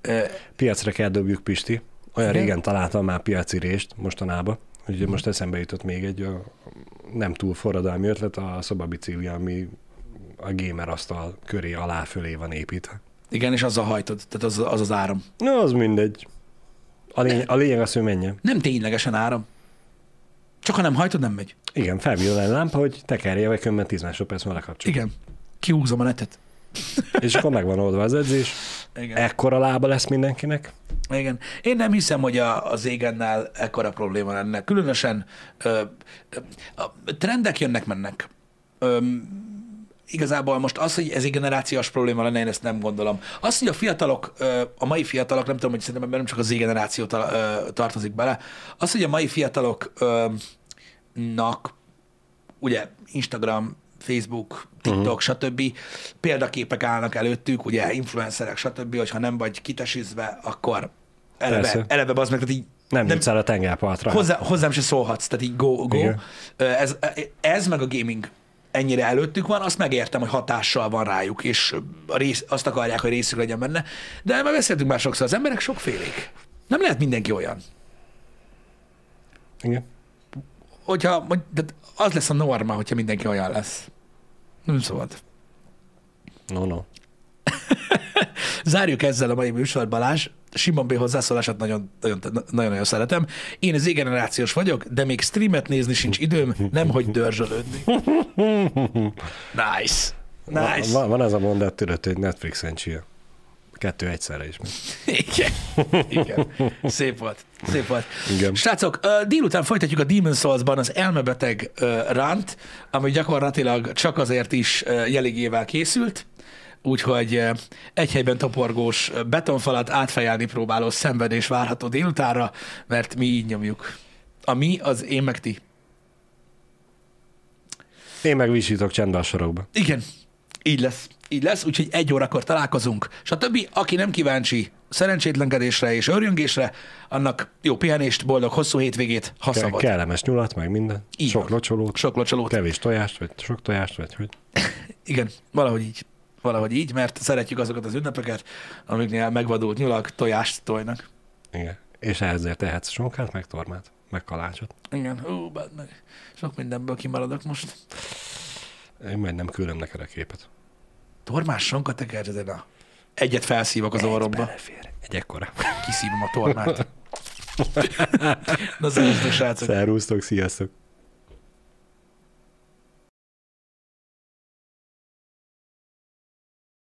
[SPEAKER 1] Ö,
[SPEAKER 2] Piacra kell dobjuk, Pisti. Olyan
[SPEAKER 1] Igen?
[SPEAKER 2] régen találtam már piaci rést mostanában, hogy most eszembe jutott még egy a nem túl forradalmi ötlet, a szobabicikli, ami a gamer asztal köré alá fölé van építve.
[SPEAKER 1] igen, és azzal hajtod. Tehát az az, az áram.
[SPEAKER 2] No, az mindegy. A, lény- a lényeg az, hogy menjen.
[SPEAKER 1] Nem ténylegesen áram. Csak ha nem hajtod, nem megy.
[SPEAKER 2] Igen, felvillan a lámpa, hogy tekerje, vagy különben 10 másodperc van lekapcsol.
[SPEAKER 1] Igen. Kihúzom a netet.
[SPEAKER 2] És akkor meg van oldva az edzés.
[SPEAKER 1] Igen.
[SPEAKER 2] Ekkora lába lesz mindenkinek.
[SPEAKER 1] Igen. Én nem hiszem, hogy a, az égennel ekkora probléma lenne. Különösen ö, ö, a trendek jönnek-mennek. Ö, igazából most az, hogy ez egy generációs probléma lenne, én ezt nem gondolom. Az, hogy a fiatalok, ö, a mai fiatalok, nem tudom, hogy szerintem ebben nem csak az Z-generáció ta- ö, tartozik bele, az, hogy a mai fiataloknak ugye Instagram, Facebook, TikTok, uh-huh. stb. példaképek állnak előttük, ugye influencerek, stb., hogyha nem vagy kitesizve, akkor eleve,
[SPEAKER 2] Persze.
[SPEAKER 1] eleve az meg, tehát így
[SPEAKER 2] Nem, nem jutsz el a tengerpartra.
[SPEAKER 1] hozzá, hozzám se szólhatsz, tehát így go, go.
[SPEAKER 2] Igen.
[SPEAKER 1] Ez, ez meg a gaming ennyire előttük van, azt megértem, hogy hatással van rájuk, és rész, azt akarják, hogy részük legyen benne. De már beszéltünk már sokszor, az emberek sokfélék. Nem lehet mindenki olyan.
[SPEAKER 2] Igen.
[SPEAKER 1] Hogyha, de az lesz a norma, hogyha mindenki olyan lesz. Nem szabad.
[SPEAKER 2] No, no. (laughs)
[SPEAKER 1] Zárjuk ezzel a mai műsor, Balázs. Simon B. hozzászólását nagyon, nagyon, nagyon, nagyon szeretem. Én az generációs vagyok, de még streamet nézni sincs időm, nem hogy dörzsölődni. (laughs) Nice. Nice.
[SPEAKER 2] Van, van az a mondat, tudod, hogy Netflixen chill. Kettő egyszerre is.
[SPEAKER 1] Igen. Igen. Szép volt. Szép volt.
[SPEAKER 2] Igen.
[SPEAKER 1] Srácok, délután folytatjuk a Demon Souls-ban az elmebeteg ránt, ami gyakorlatilag csak azért is jeligével készült, úgyhogy egy helyben toporgós betonfalat átfejelni próbáló szenvedés várható délutánra, mert mi így nyomjuk. A mi, az én meg ti.
[SPEAKER 2] Én meg visítok csendben a sorokba.
[SPEAKER 1] Igen, így lesz. Így lesz, úgyhogy egy órakor találkozunk. És a többi, aki nem kíváncsi szerencsétlenkedésre és örjöngésre, annak jó pihenést, boldog hosszú hétvégét, ha
[SPEAKER 2] Ke-
[SPEAKER 1] szabad.
[SPEAKER 2] kellemes nyulat, meg minden.
[SPEAKER 1] Így
[SPEAKER 2] Sok locsolót,
[SPEAKER 1] Sok locsolót.
[SPEAKER 2] kevés tojást, vagy sok tojást, vagy hogy. (laughs)
[SPEAKER 1] Igen, valahogy így. Valahogy így, mert szeretjük azokat az ünnepeket, amiknél megvadult nyulak tojást tojnak.
[SPEAKER 2] Igen. És ezért tehetsz sonkát, meg tormát, meg kalácsot.
[SPEAKER 1] Igen, hú, meg. Sok mindenből kimaradok most.
[SPEAKER 2] Én majd nem küldöm neked a képet.
[SPEAKER 1] Tormás sonka tekercsed, na. Egyet felszívok az orromba,
[SPEAKER 2] Belefér. Egy ekkora.
[SPEAKER 1] kiszívom a tormát. (laughs) Na, szervusztok, srácok!
[SPEAKER 2] Szervusztok, sziasztok!